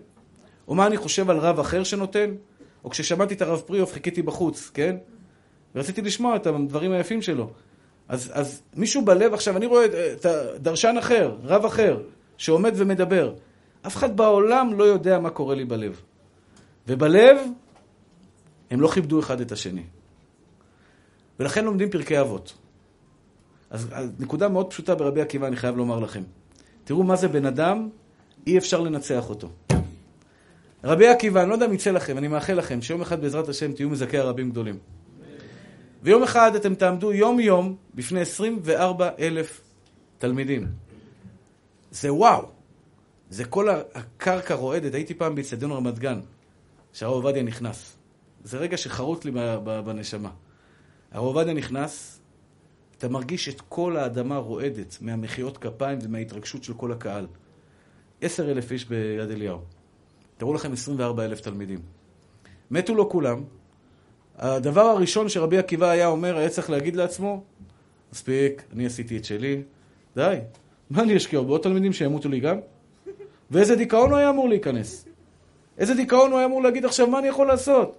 או מה אני חושב על רב אחר שנותן? או כששמעתי את הרב פריאוף חיכיתי בחוץ, כן? ורציתי לשמוע את הדברים היפים שלו. אז, אז מישהו בלב עכשיו, אני רואה את דרשן אחר, רב אחר, שעומד ומדבר. אף אחד בעולם לא יודע מה קורה לי בלב. ובלב, הם לא כיבדו אחד את השני. ולכן לומדים פרקי אבות. אז, אז נקודה מאוד פשוטה ברבי עקיבא, אני חייב לומר לכם. תראו מה זה בן אדם, אי אפשר לנצח אותו. רבי עקיבא, אני לא יודע אם יצא לכם, אני מאחל לכם שיום אחד בעזרת השם תהיו מזכי הרבים גדולים. ויום אחד אתם תעמדו יום-יום בפני 24 אלף תלמידים. זה וואו. זה כל הקרקע רועדת. הייתי פעם באצטדיון רמת גן, שהרב עובדיה נכנס. זה רגע שחרוט לי בנשמה. הרב עובדיה נכנס, אתה מרגיש את כל האדמה רועדת מהמחיאות כפיים ומההתרגשות של כל הקהל. עשר אלף איש ביד אליהו. תראו לכם 24 אלף תלמידים. מתו לו כולם. הדבר הראשון שרבי עקיבא היה אומר, היה צריך להגיד לעצמו, מספיק, אני עשיתי את שלי, די, מה אני אשקיע? בעוד תלמידים שימותו לי גם? ואיזה דיכאון הוא היה אמור להיכנס? איזה דיכאון הוא היה אמור להגיד עכשיו, מה אני יכול לעשות?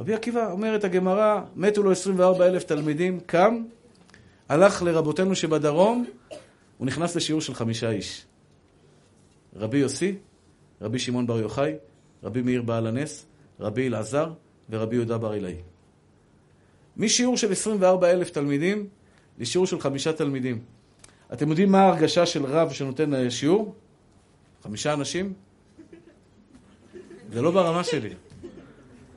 רבי עקיבא, אומרת הגמרא, מתו לו 24 אלף תלמידים, קם, הלך לרבותינו שבדרום, הוא נכנס לשיעור של חמישה איש. רבי יוסי, רבי שמעון בר יוחאי, רבי מאיר בעל הנס, רבי אלעזר ורבי יהודה בר אילאי. משיעור של 24 אלף תלמידים לשיעור של חמישה תלמידים. אתם יודעים מה ההרגשה של רב שנותן שיעור? חמישה אנשים? זה לא ברמה שלי.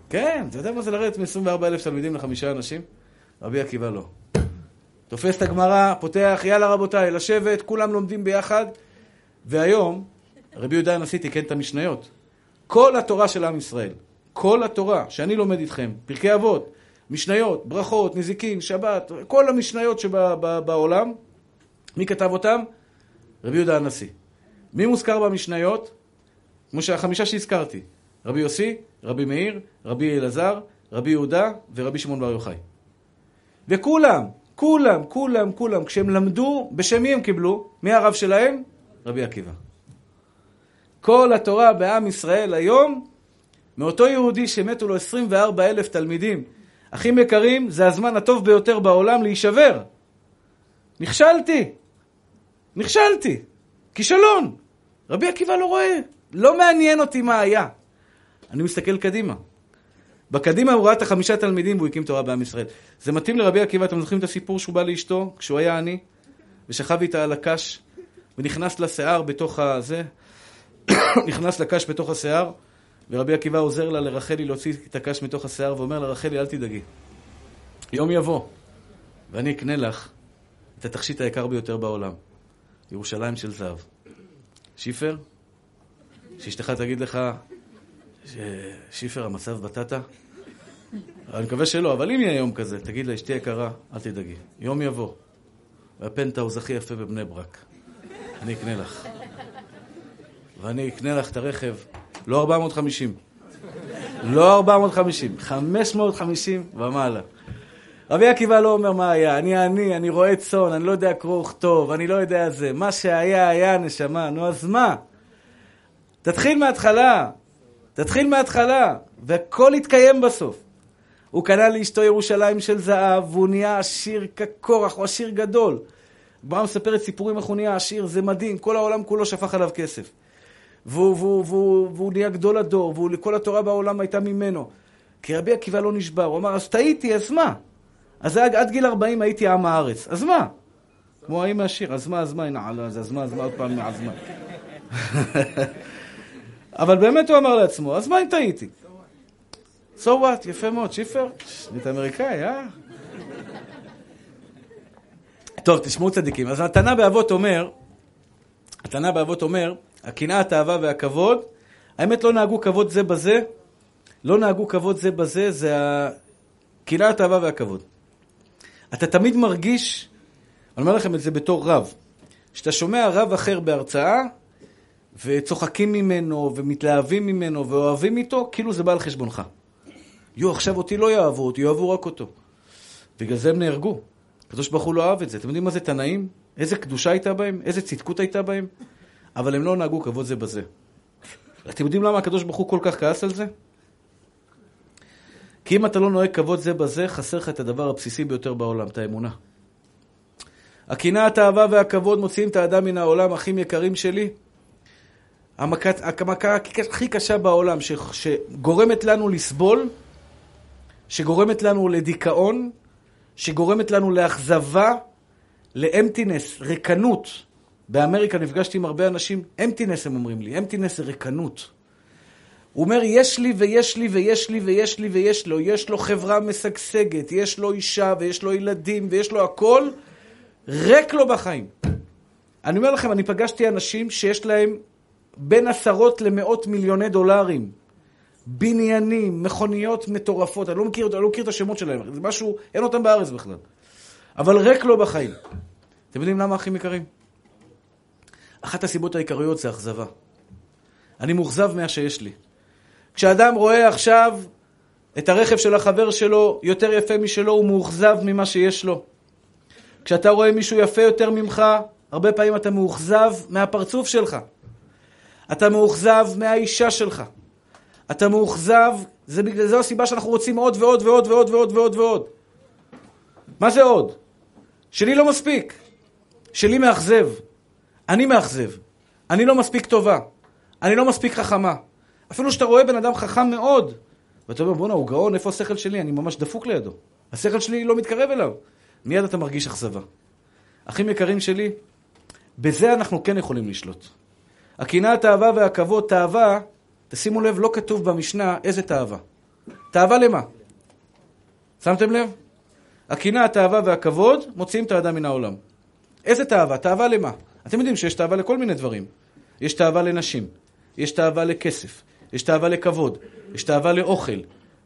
כן, אתה יודע מה זה לרדת מ-24 אלף תלמידים לחמישה אנשים? רבי עקיבא לא. תופס את הגמרא, פותח, יאללה רבותיי, לשבת, כולם לומדים ביחד. והיום, רבי יהודה הנשיא תיקן את המשניות. כל התורה של עם ישראל, כל התורה שאני לומד איתכם, פרקי אבות, משניות, ברכות, נזיקין, שבת, כל המשניות שבעולם, מי כתב אותם? רבי יהודה הנשיא. מי מוזכר במשניות? כמו שהחמישה שהזכרתי, רבי יוסי, רבי מאיר, רבי אלעזר, רבי יהודה ורבי שמעון בר יוחאי. וכולם, כולם, כולם, כולם, כשהם למדו, בשם מי הם קיבלו? מי הרב שלהם? רבי עקיבא. כל התורה בעם ישראל היום, מאותו יהודי שמתו לו 24 אלף תלמידים. אחים יקרים, זה הזמן הטוב ביותר בעולם להישבר. נכשלתי. נכשלתי. כישלון. רבי עקיבא לא רואה. לא מעניין אותי מה היה. אני מסתכל קדימה. בקדימה הוא ראה את החמישה תלמידים והוא הקים תורה בעם ישראל. זה מתאים לרבי עקיבא, אתם זוכרים את הסיפור שהוא בא לאשתו כשהוא היה עני? ושכב איתה על הקש ונכנס לשיער בתוך הזה, *coughs* נכנס לקש בתוך השיער ורבי עקיבא עוזר לה לרחלי להוציא את הקש מתוך השיער ואומר לה, רחלי, אל תדאגי. יום יבוא ואני אקנה לך את התכשיט היקר ביותר בעולם, ירושלים של זהב. שיפר, שאשתך תגיד לך, שיפר, המצב בטטה? אני מקווה שלא, אבל אם יהיה יום כזה, תגיד לה, אשתי יקרה, אל תדאגי. יום יבוא, והפנטהאוז הכי יפה בבני ברק. אני אקנה לך. ואני אקנה לך את הרכב, לא 450. לא 450, 550 ומעלה. רבי עקיבא לא אומר מה היה, אני עני, אני רואה צאן, אני לא יודע קרוא וכתוב, אני לא יודע זה. מה שהיה, היה, נשמה. נו, אז מה? תתחיל מההתחלה. תתחיל מההתחלה, והכל יתקיים בסוף. הוא קנה לאשתו ירושלים של זהב, והוא נהיה עשיר כקורח, הוא עשיר גדול. הגמרא מספרת סיפורים איך הוא נהיה עשיר, זה מדהים, כל העולם כולו שפך עליו כסף. והוא, והוא, והוא, והוא נהיה גדול הדור, וכל התורה בעולם הייתה ממנו. כי רבי עקיבא לא נשבר, הוא אמר, אז טעיתי, אז מה? אז עד, גיל 40 הייתי עם הארץ, אז מה? כמו האם מהשיר, אז מה, אז מה, הנה, אז מה, אז מה, עוד פעם, אז מה. *laughs* אבל באמת הוא אמר לעצמו, אז מה אם טעיתי? So what, יפה מאוד, שיפר, שנית אמריקאי, אה? טוב, תשמעו צדיקים. אז התנא באבות אומר, התנא באבות אומר, הקנאה, התאווה והכבוד, האמת לא נהגו כבוד זה בזה, לא נהגו כבוד זה בזה, זה הקנאה, התאווה והכבוד. אתה תמיד מרגיש, אני אומר לכם את זה בתור רב, כשאתה שומע רב אחר בהרצאה, וצוחקים ממנו, ומתלהבים ממנו, ואוהבים איתו, כאילו זה בא על חשבונך. יו, עכשיו אותי לא יאהבו אותי, יאהבו רק אותו. בגלל זה הם נהרגו. הקדוש ברוך הוא לא אהב את זה. אתם יודעים מה זה תנאים? איזה קדושה הייתה בהם? איזה צדקות הייתה בהם? אבל הם לא נהגו כבוד זה בזה. אתם יודעים למה הקדוש ברוך הוא כל כך כעס על זה? כי אם אתה לא נוהג כבוד זה בזה, חסר לך את הדבר הבסיסי ביותר בעולם, את האמונה. הקנאה, התאווה והכבוד מוציאים את האדם מן העולם, אחים יקרים שלי. המכה, המכה הכי קשה בעולם, ש, שגורמת לנו לסבול, שגורמת לנו לדיכאון, שגורמת לנו לאכזבה, לאמפטינס, ריקנות. באמריקה נפגשתי עם הרבה אנשים, אמפטינס הם אומרים לי, אמפטינס זה ריקנות. הוא אומר, יש לי ויש לי ויש לי ויש לי ויש לו, יש לו חברה משגשגת, יש לו אישה ויש לו ילדים ויש לו הכל, ריק לו בחיים. אני אומר לכם, אני פגשתי אנשים שיש להם בין עשרות למאות מיליוני דולרים. בניינים, מכוניות מטורפות, אני לא מכיר, אני לא מכיר את השמות שלהם, זה משהו, אין אותם בארץ בכלל. אבל ריק לו בחיים. אתם יודעים למה אחים יקרים? אחת הסיבות העיקריות זה אכזבה. אני מאוכזב מה שיש לי. כשאדם רואה עכשיו את הרכב של החבר שלו יותר יפה משלו, הוא מאוכזב ממה שיש לו. כשאתה רואה מישהו יפה יותר ממך, הרבה פעמים אתה מאוכזב מהפרצוף שלך. אתה מאוכזב מהאישה שלך. אתה מאוכזב, זה בגלל זו הסיבה שאנחנו רוצים עוד ועוד ועוד ועוד ועוד ועוד ועוד. מה זה עוד? שלי לא מספיק. שלי מאכזב. אני מאכזב. אני לא מספיק טובה. אני לא מספיק חכמה. אפילו שאתה רואה בן אדם חכם מאוד, ואתה אומר, בואנה, הוא גאון, איפה השכל שלי? אני ממש דפוק לידו. השכל שלי לא מתקרב אליו. מיד אתה מרגיש אכזבה. אחים יקרים שלי, בזה אנחנו כן יכולים לשלוט. הקנאה, התאווה והכבוד, תאווה, תשימו לב, לא כתוב במשנה איזה תאווה. תאווה למה? שמתם לב? הקנאה, התאווה והכבוד מוציאים את האדם מן העולם. איזה תאווה? תאווה למה? אתם יודעים שיש תאווה לכל מיני דברים. יש תאווה לנשים, יש תאווה לכסף, יש תאווה לכבוד, יש תאווה לאוכל,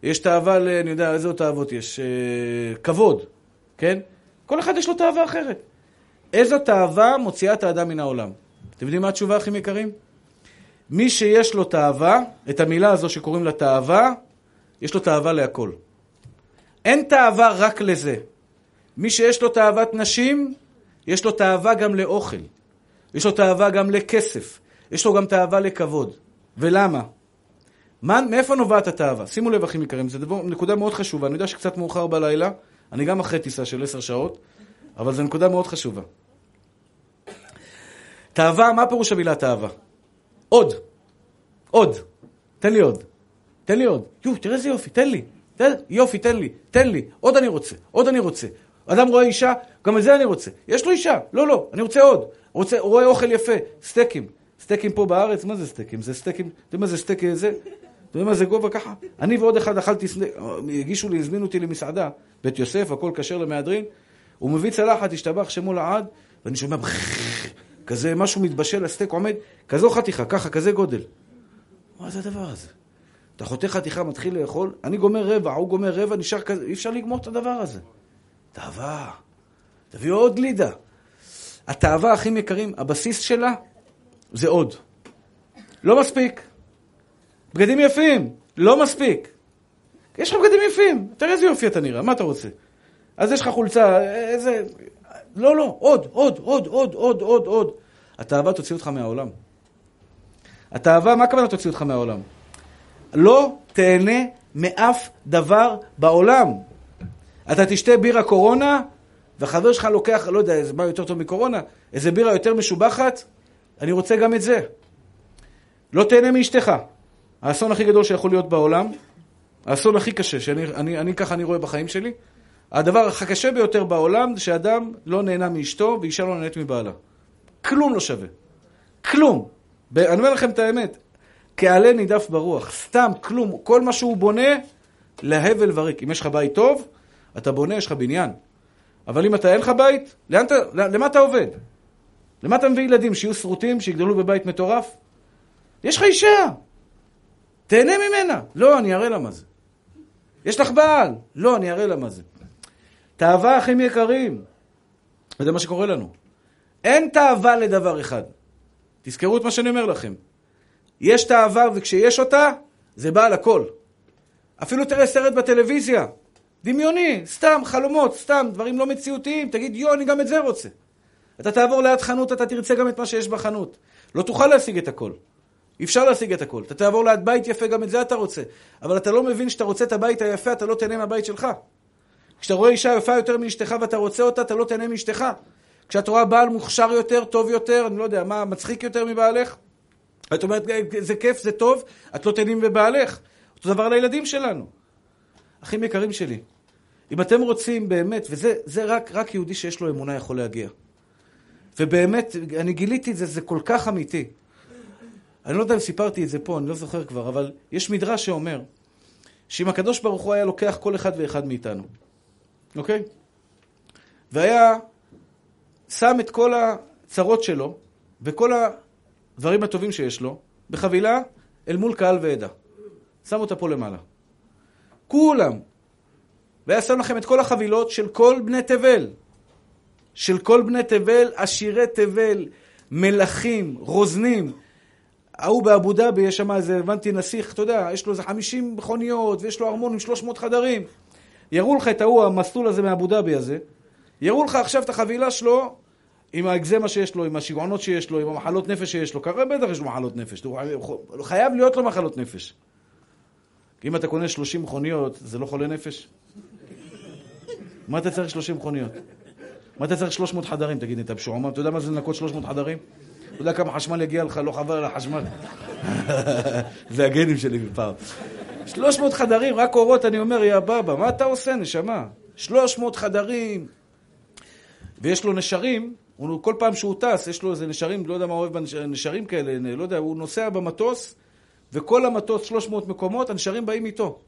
יש תאווה ל... אני יודע, איזה עוד תאוות יש? אה, כבוד, כן? כל אחד יש לו תאווה אחרת. איזו תאווה מוציאה את האדם מן העולם? אתם יודעים מה התשובה, אחים יקרים? מי שיש לו תאווה, את המילה הזו שקוראים לה תאווה, יש לו תאווה להכל. אין תאווה רק לזה. מי שיש לו תאוות נשים, יש לו תאווה גם לאוכל. יש לו תאווה גם לכסף. יש לו גם תאווה לכבוד. ולמה? מה, מאיפה נובעת התאווה? שימו לב, אחים יקרים, זו נקודה מאוד חשובה. אני יודע שקצת מאוחר בלילה, אני גם אחרי טיסה של עשר שעות, אבל זו נקודה מאוד חשובה. תאווה, מה פירוש המילה תאווה? עוד. עוד. תן לי עוד. תן לי עוד. יו, תראה איזה יופי, תן לי. תן, יופי, תן לי. תן לי. עוד אני רוצה. עוד אני רוצה. אדם רואה אישה, גם את זה אני רוצה. יש לו אישה. לא, לא, אני רוצה עוד. רוצה, רואה אוכל יפה. סטייקים. סטייקים פה בארץ, מה זה סטייקים? זה סטייקים, אתה יודע מה זה סטייק זה? אתה יודע מה זה גובה ככה? אני ועוד אחד אכלתי סטייק, הגישו לי, הזמינו אותי למסעדה, בית יוסף, הכל כשר למהדרין. הוא מביא צלחת, השתבח שמו לעד, ואני שומע *laughs* כזה משהו מתבשל, הסטייק עומד, כזו חתיכה, ככה, כזה גודל. מה זה הדבר הזה? אתה חותך חתיכה, מתחיל לאכול, אני גומר רבע, הוא גומר רבע, נשאר כזה, אי אפשר לגמור את הדבר הזה. תאווה. תביאו עוד גלידה. התאווה, אחים יקרים, הבסיס שלה זה עוד. לא מספיק. בגדים יפים, לא מספיק. יש לך בגדים יפים, תראה איזה יופי אתה נראה, מה אתה רוצה? אז יש לך חולצה, איזה... לא, לא, עוד, עוד, עוד, עוד, עוד, עוד, עוד. התאווה תוציא אותך מהעולם. התאווה, מה הכוונה תוציא אותך מהעולם? לא תהנה מאף דבר בעולם. אתה תשתה בירה קורונה, וחבר שלך לוקח, לא יודע, איזה מה יותר טוב מקורונה, איזה בירה יותר משובחת, אני רוצה גם את זה. לא תהנה מאשתך. האסון הכי גדול שיכול להיות בעולם, האסון הכי קשה, שאני אני, אני, ככה אני רואה בחיים שלי, הדבר הקשה ביותר בעולם זה שאדם לא נהנה מאשתו ואישה לא נהנית מבעלה. כלום לא שווה. כלום. אני אומר לכם את האמת, כעלה נידף ברוח, סתם, כלום. כל מה שהוא בונה, להבל וריק. אם יש לך בית טוב, אתה בונה, יש לך בניין. אבל אם אתה אין לך בית, לאן אתה, למה אתה עובד? למה אתה מביא ילדים? שיהיו שרוטים, שיגדלו בבית מטורף? יש לך אישה, תהנה ממנה. לא, אני אראה לה מה זה. יש לך בעל? לא, אני אראה לה מה זה. תאווה, אחים יקרים. וזה מה שקורה לנו. אין תאווה לדבר אחד. תזכרו את מה שאני אומר לכם. יש תאווה, וכשיש אותה, זה בא על הכל. אפילו תראה סרט בטלוויזיה, דמיוני, סתם, חלומות, סתם, דברים לא מציאותיים. תגיד, יו, אני גם את זה רוצה. אתה תעבור ליד חנות, אתה תרצה גם את מה שיש בחנות. לא תוכל להשיג את הכל. אי אפשר להשיג את הכל. אתה תעבור ליד בית יפה, גם את זה אתה רוצה. אבל אתה לא מבין שאתה רוצה את הבית היפה, אתה לא תהנה מהבית שלך. כשאתה רואה אישה יפה יותר מאשתך ואתה רוצה אותה, אתה לא תהנה מאשתך. כשאתה רואה בעל מוכשר יותר, טוב יותר, אני לא יודע, מה, מצחיק יותר מבעלך? את אומרת, זה כיף, זה טוב, את לא תהנים בבעלך. אותו דבר לילדים שלנו. אחים יקרים שלי, אם אתם רוצים באמת, וזה רק, רק יהודי שיש לו אמונה יכול להגיע. ובאמת, אני גיליתי את זה, זה כל כך אמיתי. אני לא יודע אם סיפרתי את זה פה, אני לא זוכר כבר, אבל יש מדרש שאומר שאם הקדוש ברוך הוא היה לוקח כל אחד ואחד מאיתנו, אוקיי? והיה שם את כל הצרות שלו וכל הדברים הטובים שיש לו בחבילה אל מול קהל ועדה. שם אותה פה למעלה. כולם. והיה שם לכם את כל החבילות של כל בני תבל. של כל בני תבל, עשירי תבל, מלכים, רוזנים. ההוא באבו דאבי, יש שם איזה, הבנתי, נסיך, אתה יודע, יש לו איזה 50 מכוניות, ויש לו ארמון עם 300 חדרים. יראו לך את ההוא, המסלול הזה מאבו דאבי הזה, יראו לך עכשיו את החבילה שלו, עם האגזמה שיש לו, עם השיגעונות שיש לו, עם המחלות נפש שיש לו. כרגע בטח יש לו מחלות נפש. חייב להיות לו מחלות נפש. כי אם אתה קונה 30 מכוניות, זה לא חולה נפש? מה אתה צריך 30 מכוניות? מה אתה צריך 300 חדרים, תגיד לי, אתה משועמם? אתה יודע מה זה לנקות 300 חדרים? אתה יודע כמה חשמל יגיע לך, לא חבל על החשמל? *laughs* זה הגנים שלי מפעם. 300 חדרים, רק אורות, אני אומר, יא בבא, מה אתה עושה, נשמה? 300 חדרים. ויש לו נשרים, הוא, כל פעם שהוא טס, יש לו איזה נשרים, לא יודע מה אוהב בנשרים כאלה, לא יודע, הוא נוסע במטוס, וכל המטוס, 300 מקומות, הנשרים באים איתו.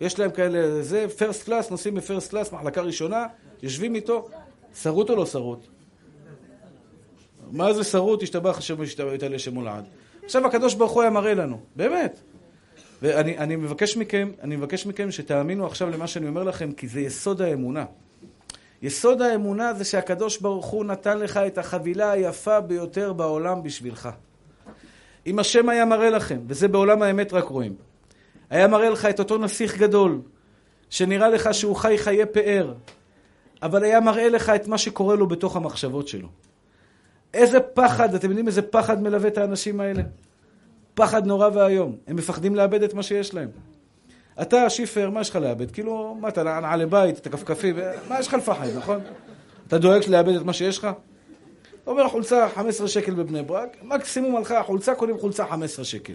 יש להם כאלה, זה, first class, נוסעים ב first class, מחלקה ראשונה, יושבים איתו, שרוט או לא שרוט? מה זה שרוט? השתבח השם ויתעלה שמו לעד. עכשיו הקדוש ברוך הוא היה מראה לנו, באמת. ואני מבקש מכם, אני מבקש מכם שתאמינו עכשיו למה שאני אומר לכם, כי זה יסוד האמונה. יסוד האמונה זה שהקדוש ברוך הוא נתן לך את החבילה היפה ביותר בעולם בשבילך. אם השם היה מראה לכם, וזה בעולם האמת רק רואים, היה מראה לך את אותו נסיך גדול, שנראה לך שהוא חי חיי פאר, אבל היה מראה לך את מה שקורה לו בתוך המחשבות שלו. איזה פחד, אתם יודעים איזה פחד מלווה את האנשים האלה? פחד נורא ואיום. הם מפחדים לאבד את מה שיש להם. אתה, שיפר, מה יש לך לאבד? כאילו, מה אתה, נעלי בית, אתה כפכפי, מה יש לך לפחד, נכון? אתה דואג לאבד את מה שיש לך? אתה אומר, חולצה 15 שקל בבני ברק, מקסימום הלכה החולצה, קונים חולצה 15 שקל.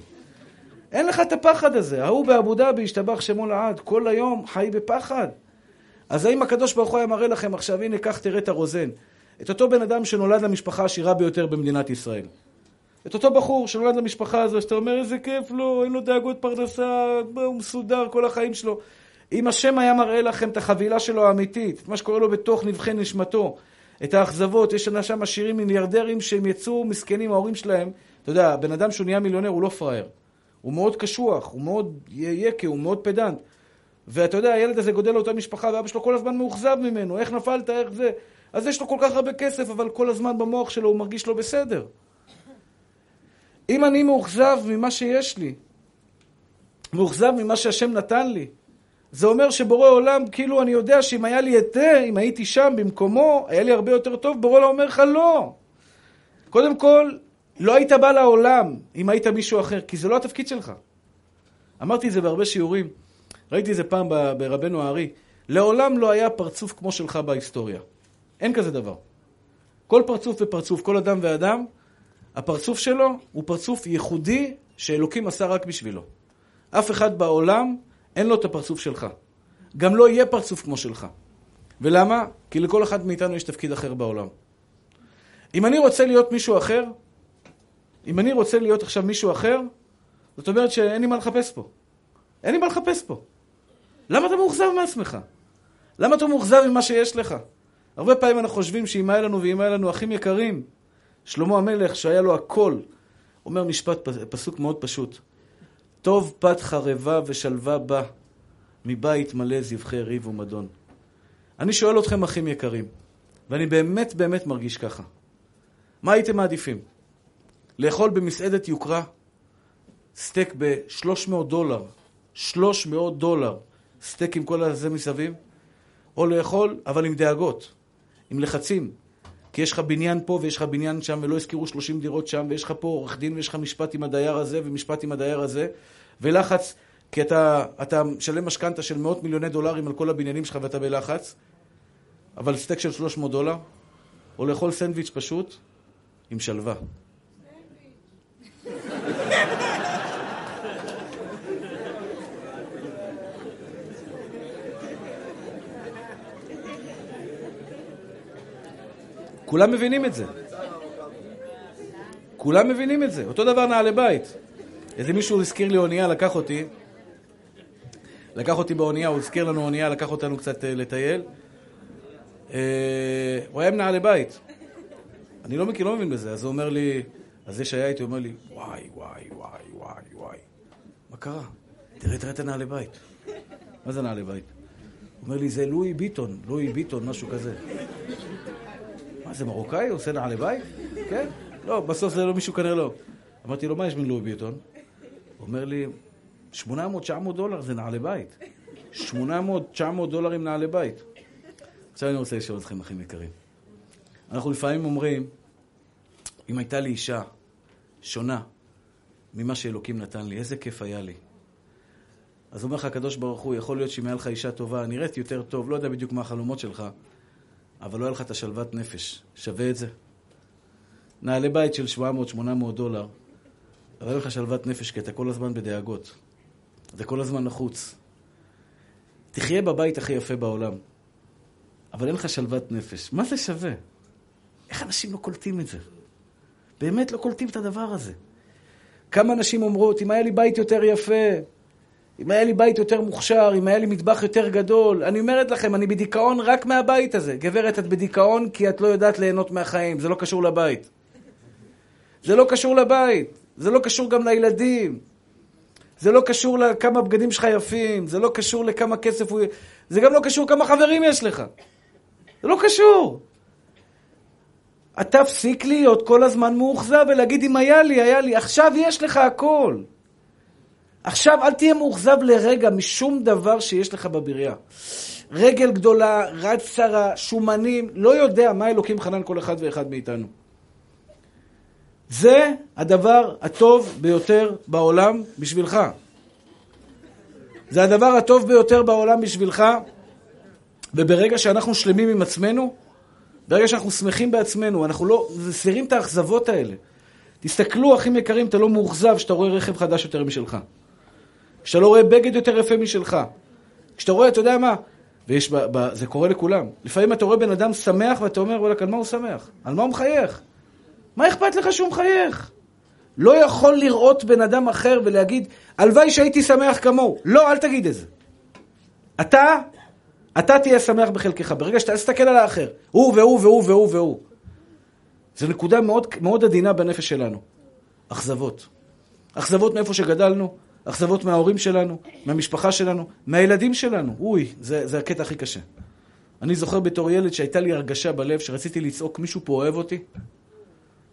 אין לך את הפחד הזה. ההוא באבו דאבי, השתבח שמו לעד, כל היום חי בפחד. אז האם הקדוש ברוך הוא היה מראה לכם עכשיו, הנה, קח תראה את הרוזן. את אותו בן אדם שנולד למשפחה העשירה ביותר במדינת ישראל. את אותו בחור שנולד למשפחה הזו, שאתה אומר, איזה כיף לו, אין לו דאגות פרנסה, הוא מסודר כל החיים שלו. אם השם היה מראה לכם את החבילה שלו האמיתית, את מה שקורה לו בתוך נבחי נשמתו, את האכזבות, יש שם עשירים מיליארדרים שהם יצאו מסכנים, ההורים שלהם, אתה יודע, בן אדם שהוא נהיה מיליונר הוא לא פראייר. הוא מאוד קשוח, הוא מאוד יקה, הוא מאוד פדנט. ואתה יודע, הילד הזה גודל לאותה משפחה, ואבא שלו כל הזמן מאוכזב ממנו, איך נפלת, איך זה. אז יש לו כל כך הרבה כסף, אבל כל הזמן במוח שלו הוא מרגיש לא בסדר. אם אני מאוכזב ממה שיש לי, מאוכזב ממה שהשם נתן לי, זה אומר שבורא עולם, כאילו אני יודע שאם היה לי זה, אם הייתי שם במקומו, היה לי הרבה יותר טוב, בורא עולם אומר לך לא. קודם כל, לא היית בא לעולם אם היית מישהו אחר, כי זה לא התפקיד שלך. אמרתי את זה בהרבה שיעורים, ראיתי את זה פעם ברבנו הארי, לעולם לא היה פרצוף כמו שלך בהיסטוריה. אין כזה דבר. כל פרצוף ופרצוף, כל אדם ואדם, הפרצוף שלו הוא פרצוף ייחודי שאלוקים עשה רק בשבילו. אף אחד בעולם אין לו את הפרצוף שלך. גם לא יהיה פרצוף כמו שלך. ולמה? כי לכל אחד מאיתנו יש תפקיד אחר בעולם. אם אני רוצה להיות מישהו אחר, אם אני רוצה להיות עכשיו מישהו אחר, זאת אומרת שאין לי מה לחפש פה. אין לי מה לחפש פה. למה אתה מאוכזב מעצמך? למה אתה מאוכזב ממה שיש לך? הרבה פעמים אנחנו חושבים שאם היה לנו ואם היה לנו אחים יקרים, שלמה המלך, שהיה לו הכל, אומר משפט, פסוק מאוד פשוט. טוב פת חרבה ושלווה בה, מבית מלא זבחי ריב ומדון. אני שואל אתכם, אחים יקרים, ואני באמת באמת מרגיש ככה. מה הייתם מעדיפים? לאכול במסעדת יוקרה סטייק ב-300 דולר, 300 דולר, סטייק עם כל הזה מסביב, או לאכול, אבל עם דאגות, עם לחצים, כי יש לך בניין פה ויש לך בניין שם ולא הזכירו 30 דירות שם ויש לך פה עורך דין ויש לך משפט עם הדייר הזה ומשפט עם הדייר הזה ולחץ, כי אתה, אתה משלם משכנתה של מאות מיליוני דולרים על כל הבניינים שלך ואתה בלחץ, אבל סטייק של 300 דולר, או לאכול סנדוויץ' פשוט עם שלווה. *laughs* כולם מבינים את זה. כולם מבינים את זה. אותו דבר נעלי בית. איזה מישהו הזכיר לי אונייה, לקח אותי. לקח אותי באונייה, הוא הזכיר לנו אונייה, לקח אותנו קצת אה, לטייל. אה, הוא היה מנהלי בית. אני לא מכיר, לא מבין בזה. אז הוא אומר לי, אז זה שהיה איתי, הוא אומר לי, וואי, וואי, וואי, וואי, וואי. מה קרה? תראה, תראה את הנעלי בית. מה זה נעלי בית? הוא אומר לי, זה לואי ביטון, לואי ביטון, משהו כזה. מה זה מרוקאי? עושה נעלי בית? כן? לא, בסוף זה לא מישהו כנראה לא. אמרתי לו, מה יש בין לואי ביטון? הוא אומר לי, 800-900 דולר זה נעלי בית. 800-900 דולר עם נעלי בית. עכשיו אני רוצה לשאול אתכם, אחים יקרים. אנחנו לפעמים אומרים, אם הייתה לי אישה שונה ממה שאלוקים נתן לי, איזה כיף היה לי. אז אומר לך הקדוש ברוך הוא, יכול להיות שאם היה לך אישה טובה, נראית יותר טוב, לא יודע בדיוק מה החלומות שלך, אבל לא היה לך את השלוות נפש. שווה את זה? נעלי בית של 700-800 דולר, אבל אין לך שלוות נפש, כי אתה כל הזמן בדאגות. אתה כל הזמן לחוץ. תחיה בבית הכי יפה בעולם, אבל אין לך שלוות נפש. מה זה שווה? איך אנשים לא קולטים את זה? באמת לא קולטים את הדבר הזה. כמה אנשים אומרות, אם היה לי בית יותר יפה, אם היה לי בית יותר מוכשר, אם היה לי מטבח יותר גדול. אני אומרת לכם, אני בדיכאון רק מהבית הזה. גברת, את בדיכאון כי את לא יודעת ליהנות מהחיים, זה לא קשור לבית. זה לא קשור לבית, זה לא קשור גם לילדים. זה לא קשור לכמה בגדים שלך יפים, זה לא קשור לכמה כסף הוא... זה גם לא קשור כמה חברים יש לך. זה לא קשור. אתה תפסיק להיות כל הזמן מאוכזב ולהגיד אם היה לי, היה לי. עכשיו יש לך הכל. עכשיו אל תהיה מאוכזב לרגע משום דבר שיש לך בבריאה. רגל גדולה, רד צרה, שומנים, לא יודע מה אלוקים חנן כל אחד ואחד מאיתנו. זה הדבר הטוב ביותר בעולם בשבילך. זה הדבר הטוב ביותר בעולם בשבילך, וברגע שאנחנו שלמים עם עצמנו, ברגע שאנחנו שמחים בעצמנו, אנחנו לא, מסירים את האכזבות האלה. תסתכלו, אחים יקרים, אתה לא מאוכזב כשאתה רואה רכב חדש יותר משלך. כשאתה לא רואה בגד יותר יפה משלך. כשאתה רואה, אתה יודע מה, ויש, ב, ב, זה קורה לכולם. לפעמים אתה רואה בן אדם שמח ואתה אומר, וואלכ, על מה הוא שמח? על מה הוא מחייך? מה אכפת לך שהוא מחייך? לא יכול לראות בן אדם אחר ולהגיד, הלוואי שהייתי שמח כמוהו. לא, אל תגיד את זה. אתה, אתה תהיה שמח בחלקך. ברגע שאתה תסתכל על האחר, הוא והוא והוא והוא והוא. זו נקודה מאוד, מאוד עדינה בנפש שלנו. אכזבות. אכזבות מאיפה שגדלנו, אכזבות מההורים שלנו, מהמשפחה שלנו, מהילדים שלנו. אוי, זה, זה הקטע הכי קשה. אני זוכר בתור ילד שהייתה לי הרגשה בלב שרציתי לצעוק, מישהו פה אוהב אותי?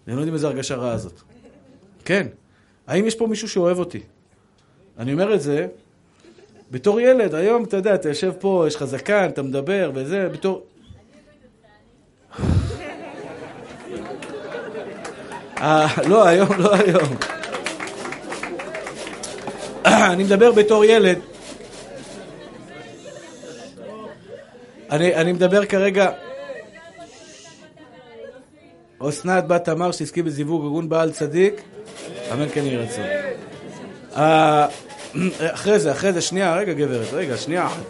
אני לא יודעים איזה הרגשה רעה זאת. כן. האם יש פה מישהו שאוהב אותי? אני אומר את זה בתור ילד, היום, אתה יודע, אתה יושב פה, יש לך זקן, אתה מדבר וזה, בתור... *laughs* אה, לא, היום, לא היום. אני מדבר בתור ילד. אני, אני מדבר כרגע... אסנת בת תמר שתזכי בזיווג ארגון בעל צדיק, אמן כן יהי רצון. אה, אחרי זה, אחרי זה, שנייה, רגע גברת, רגע, שנייה אחת.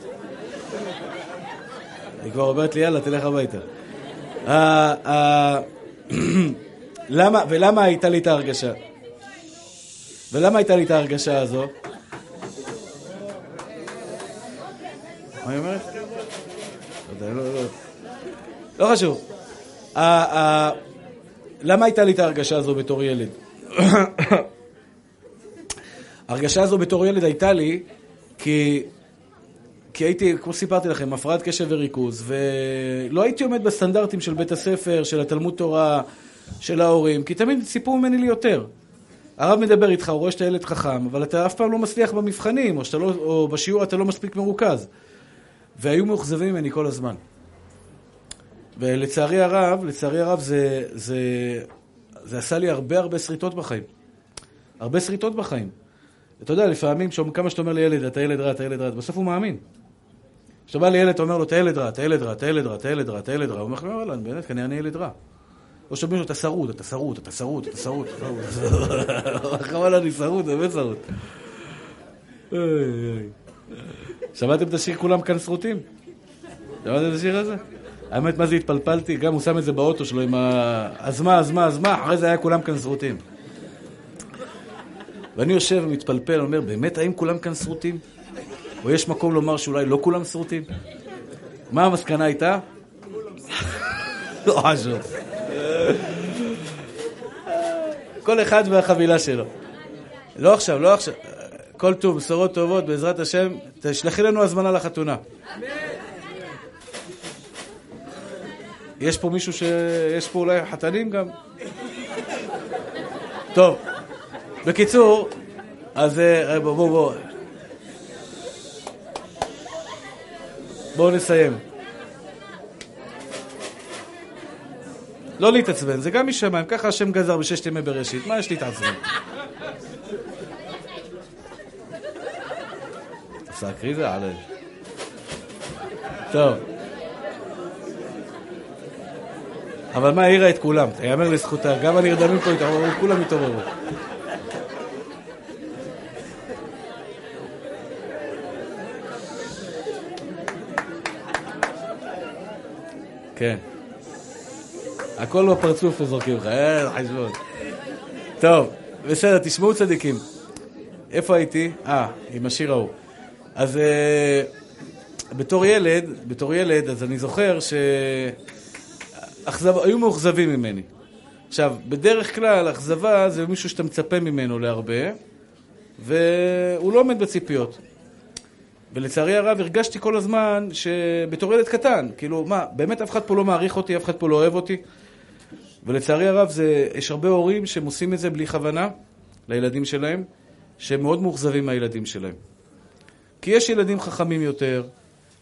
היא כבר אומרת לי, יאללה, תלך הביתה. אה, אה, למה, ולמה הייתה לי את ההרגשה? ולמה הייתה לי את ההרגשה הזו? מה היא אומרת? לא, לא, לא. לא חשוב. למה הייתה לי את ההרגשה הזו בתור ילד? *coughs* ההרגשה הזו בתור ילד הייתה לי כי, כי הייתי, כמו שסיפרתי לכם, הפרעת קשב וריכוז, ולא הייתי עומד בסטנדרטים של בית הספר, של התלמוד תורה, של ההורים, כי תמיד ציפו ממני לי יותר. הרב מדבר איתך, הוא רואה שאתה ילד חכם, אבל אתה אף פעם לא מצליח במבחנים, או, לא, או בשיעור אתה לא מספיק מרוכז. והיו מאוכזבים ממני כל הזמן. ולצערי הרב, לצערי הרב זה, זה, זה עשה לי הרבה הרבה שריטות בחיים. הרבה שריטות בחיים. אתה יודע, לפעמים כמה שאתה אומר לילד, אתה ילד רע, אתה ילד רע, בסוף הוא מאמין. כשאתה בא לילד, אתה אומר לו, אתה ילד רע, אתה ילד רע, אתה ילד רע, אתה ילד רע, אתה ילד רע, הוא אומר לך, וואלה, באמת, כנראה אני ילד רע. או שאומרים לו, אתה שרוד, אתה שרוד, אתה שרוד, אתה שרוד, חבל *laughs* אני שרוד, באמת שרוד. שמעתם את השיר כולם כאן שרוטים? שמעתם את השיר הזה? האמת, מה זה התפלפלתי? גם הוא שם את זה באוטו שלו עם ה... אז מה, אז מה, אז מה? אחרי זה היה כולם כאן שרוטים. ואני יושב ומתפלפל, אומר, באמת, האם כולם כאן שרוטים? או יש מקום לומר שאולי לא כולם שרוטים? מה המסקנה הייתה? לא חשוב. כל אחד והחבילה שלו. לא עכשיו, לא עכשיו. כל טוב, בשורות טובות, בעזרת השם, תשלחי לנו הזמנה לחתונה. יש פה מישהו ש... יש פה אולי חתנים גם? טוב, בקיצור, אז אה, בואו בואו בואו. בואו נסיים. לא להתעצבן, זה גם משמיים, ככה השם גזר בששת ימי בראשית, מה יש להתעצבן? סקרי זה עלי. טוב. אבל מה, העירה את כולם, תיאמר לזכותה, גם הנרדמים פה התעוררו, כולם התעוררו. כן. הכל בפרצוף זורקים לך, אין חשבון. טוב, בסדר, תשמעו צדיקים. איפה הייתי? אה, עם השיר ההוא. אז אה, בתור ילד, בתור ילד, אז אני זוכר ש... אכזב, היו מאוכזבים ממני. עכשיו, בדרך כלל, אכזבה זה מישהו שאתה מצפה ממנו להרבה, והוא לא עומד בציפיות. ולצערי הרב הרגשתי כל הזמן שבתור ילד קטן, כאילו, מה, באמת אף אחד פה לא מעריך אותי, אף אחד פה לא אוהב אותי? ולצערי הרב, זה, יש הרבה הורים שהם עושים את זה בלי כוונה לילדים שלהם, שהם מאוד מאוכזבים מהילדים שלהם. כי יש ילדים חכמים יותר,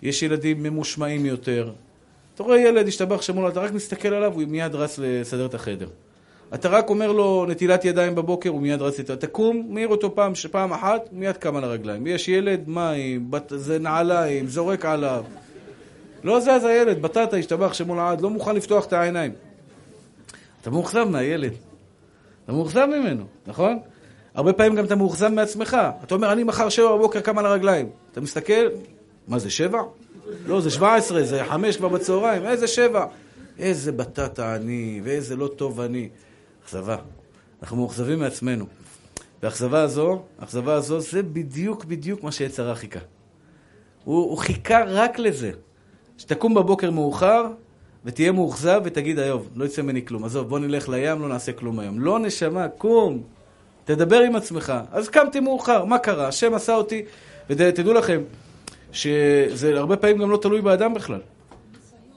יש ילדים ממושמעים יותר. אתה רואה ילד, השתבח שמולו, אתה רק מסתכל עליו, הוא מיד רץ לסדר את החדר. אתה רק אומר לו נטילת ידיים בבוקר, הוא מיד רץ איתו. תקום, מעיר אותו פעם, פעם אחת, הוא מיד קם על הרגליים. יש ילד, מים, בת, זה נעליים, זורק עליו. לא זז הילד, בטטה, השתבח שמו לעד, לא מוכן לפתוח את העיניים. אתה מאוכזב מהילד. אתה מאוכזב ממנו, נכון? הרבה פעמים גם אתה מאוכזב מעצמך. אתה אומר, אני מחר שבע בבוקר קם על הרגליים. אתה מסתכל, מה זה, שבע? לא, זה שבע עשרה, זה חמש כבר בצהריים, איזה שבע? איזה בטטה אני, ואיזה לא טוב אני. אכזבה. אנחנו מאוכזבים מעצמנו. והאכזבה הזו, האכזבה הזו, זה בדיוק בדיוק מה שיצרה חיכה. הוא, הוא חיכה רק לזה. שתקום בבוקר מאוחר, ותהיה מאוכזב ותגיד, היום, לא יצא ממני כלום. עזוב, בוא נלך לים, לא נעשה כלום היום. לא, נשמה, קום. תדבר עם עצמך. אז קמתי מאוחר, מה קרה? השם עשה אותי, ותדעו לכם, שזה הרבה פעמים גם לא תלוי באדם בכלל.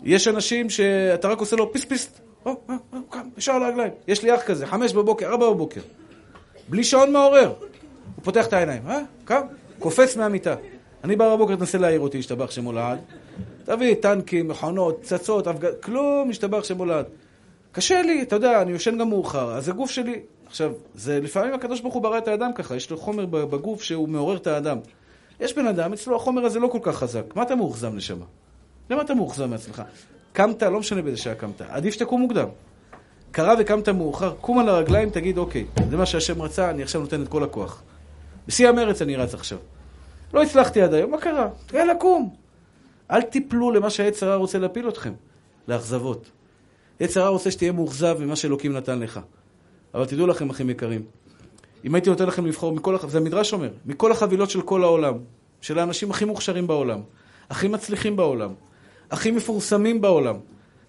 יש אנשים שאתה רק עושה לו פיס פיס, או, או, או, קם, ישר על הרגליים. יש לי אח כזה, חמש בבוקר, ארבע בבוקר. בלי שעון מעורר. הוא פותח את העיניים, אה? קם, קופץ מהמיטה. אני בא בבוקר, תנסה להעיר אותי, השתבח שמו לעד. תביא טנקים, מכונות, פצצות, אבג... כלום, השתבח שמו לעד. קשה לי, אתה יודע, אני יושן גם מאוחר, אז הגוף שלי... עכשיו, זה לפעמים הקדוש ברוך הוא ברא את האדם ככה, יש לו חומר בגוף שהוא מעורר את האדם. יש בן אדם, אצלו החומר הזה לא כל כך חזק. מה אתה מאוכזב נשמה? למה אתה מאוכזב מעצמך? קמת, לא משנה באיזה שעה קמת, עדיף שתקום מוקדם. קרה וקמת מאוחר, קום על הרגליים, תגיד, אוקיי, זה מה שהשם רצה, אני עכשיו נותן את כל הכוח. בשיא המרץ אני רץ עכשיו. לא הצלחתי עד היום, מה קרה? יאללה, קום. אל תיפלו למה שהעץ הרע רוצה להפיל אתכם, לאכזבות. עץ הרע רוצה שתהיה מאוכזב ממה שאלוקים נתן לך. אבל תדעו לכם, אחים יקרים, אם הייתי נותן לכם לבחור מכל. זה המדרש אומר, מכל החבילות של כל העולם, של האנשים הכי מוכשרים בעולם, הכי מצליחים בעולם, הכי מפורסמים בעולם,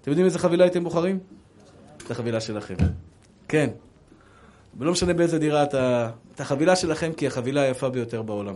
אתם יודעים איזה חבילה הייתם בוחרים? את החבילה שלכם. כן. ולא משנה באיזה דירה אתה... את החבילה שלכם, כי החבילה היפה ביותר בעולם.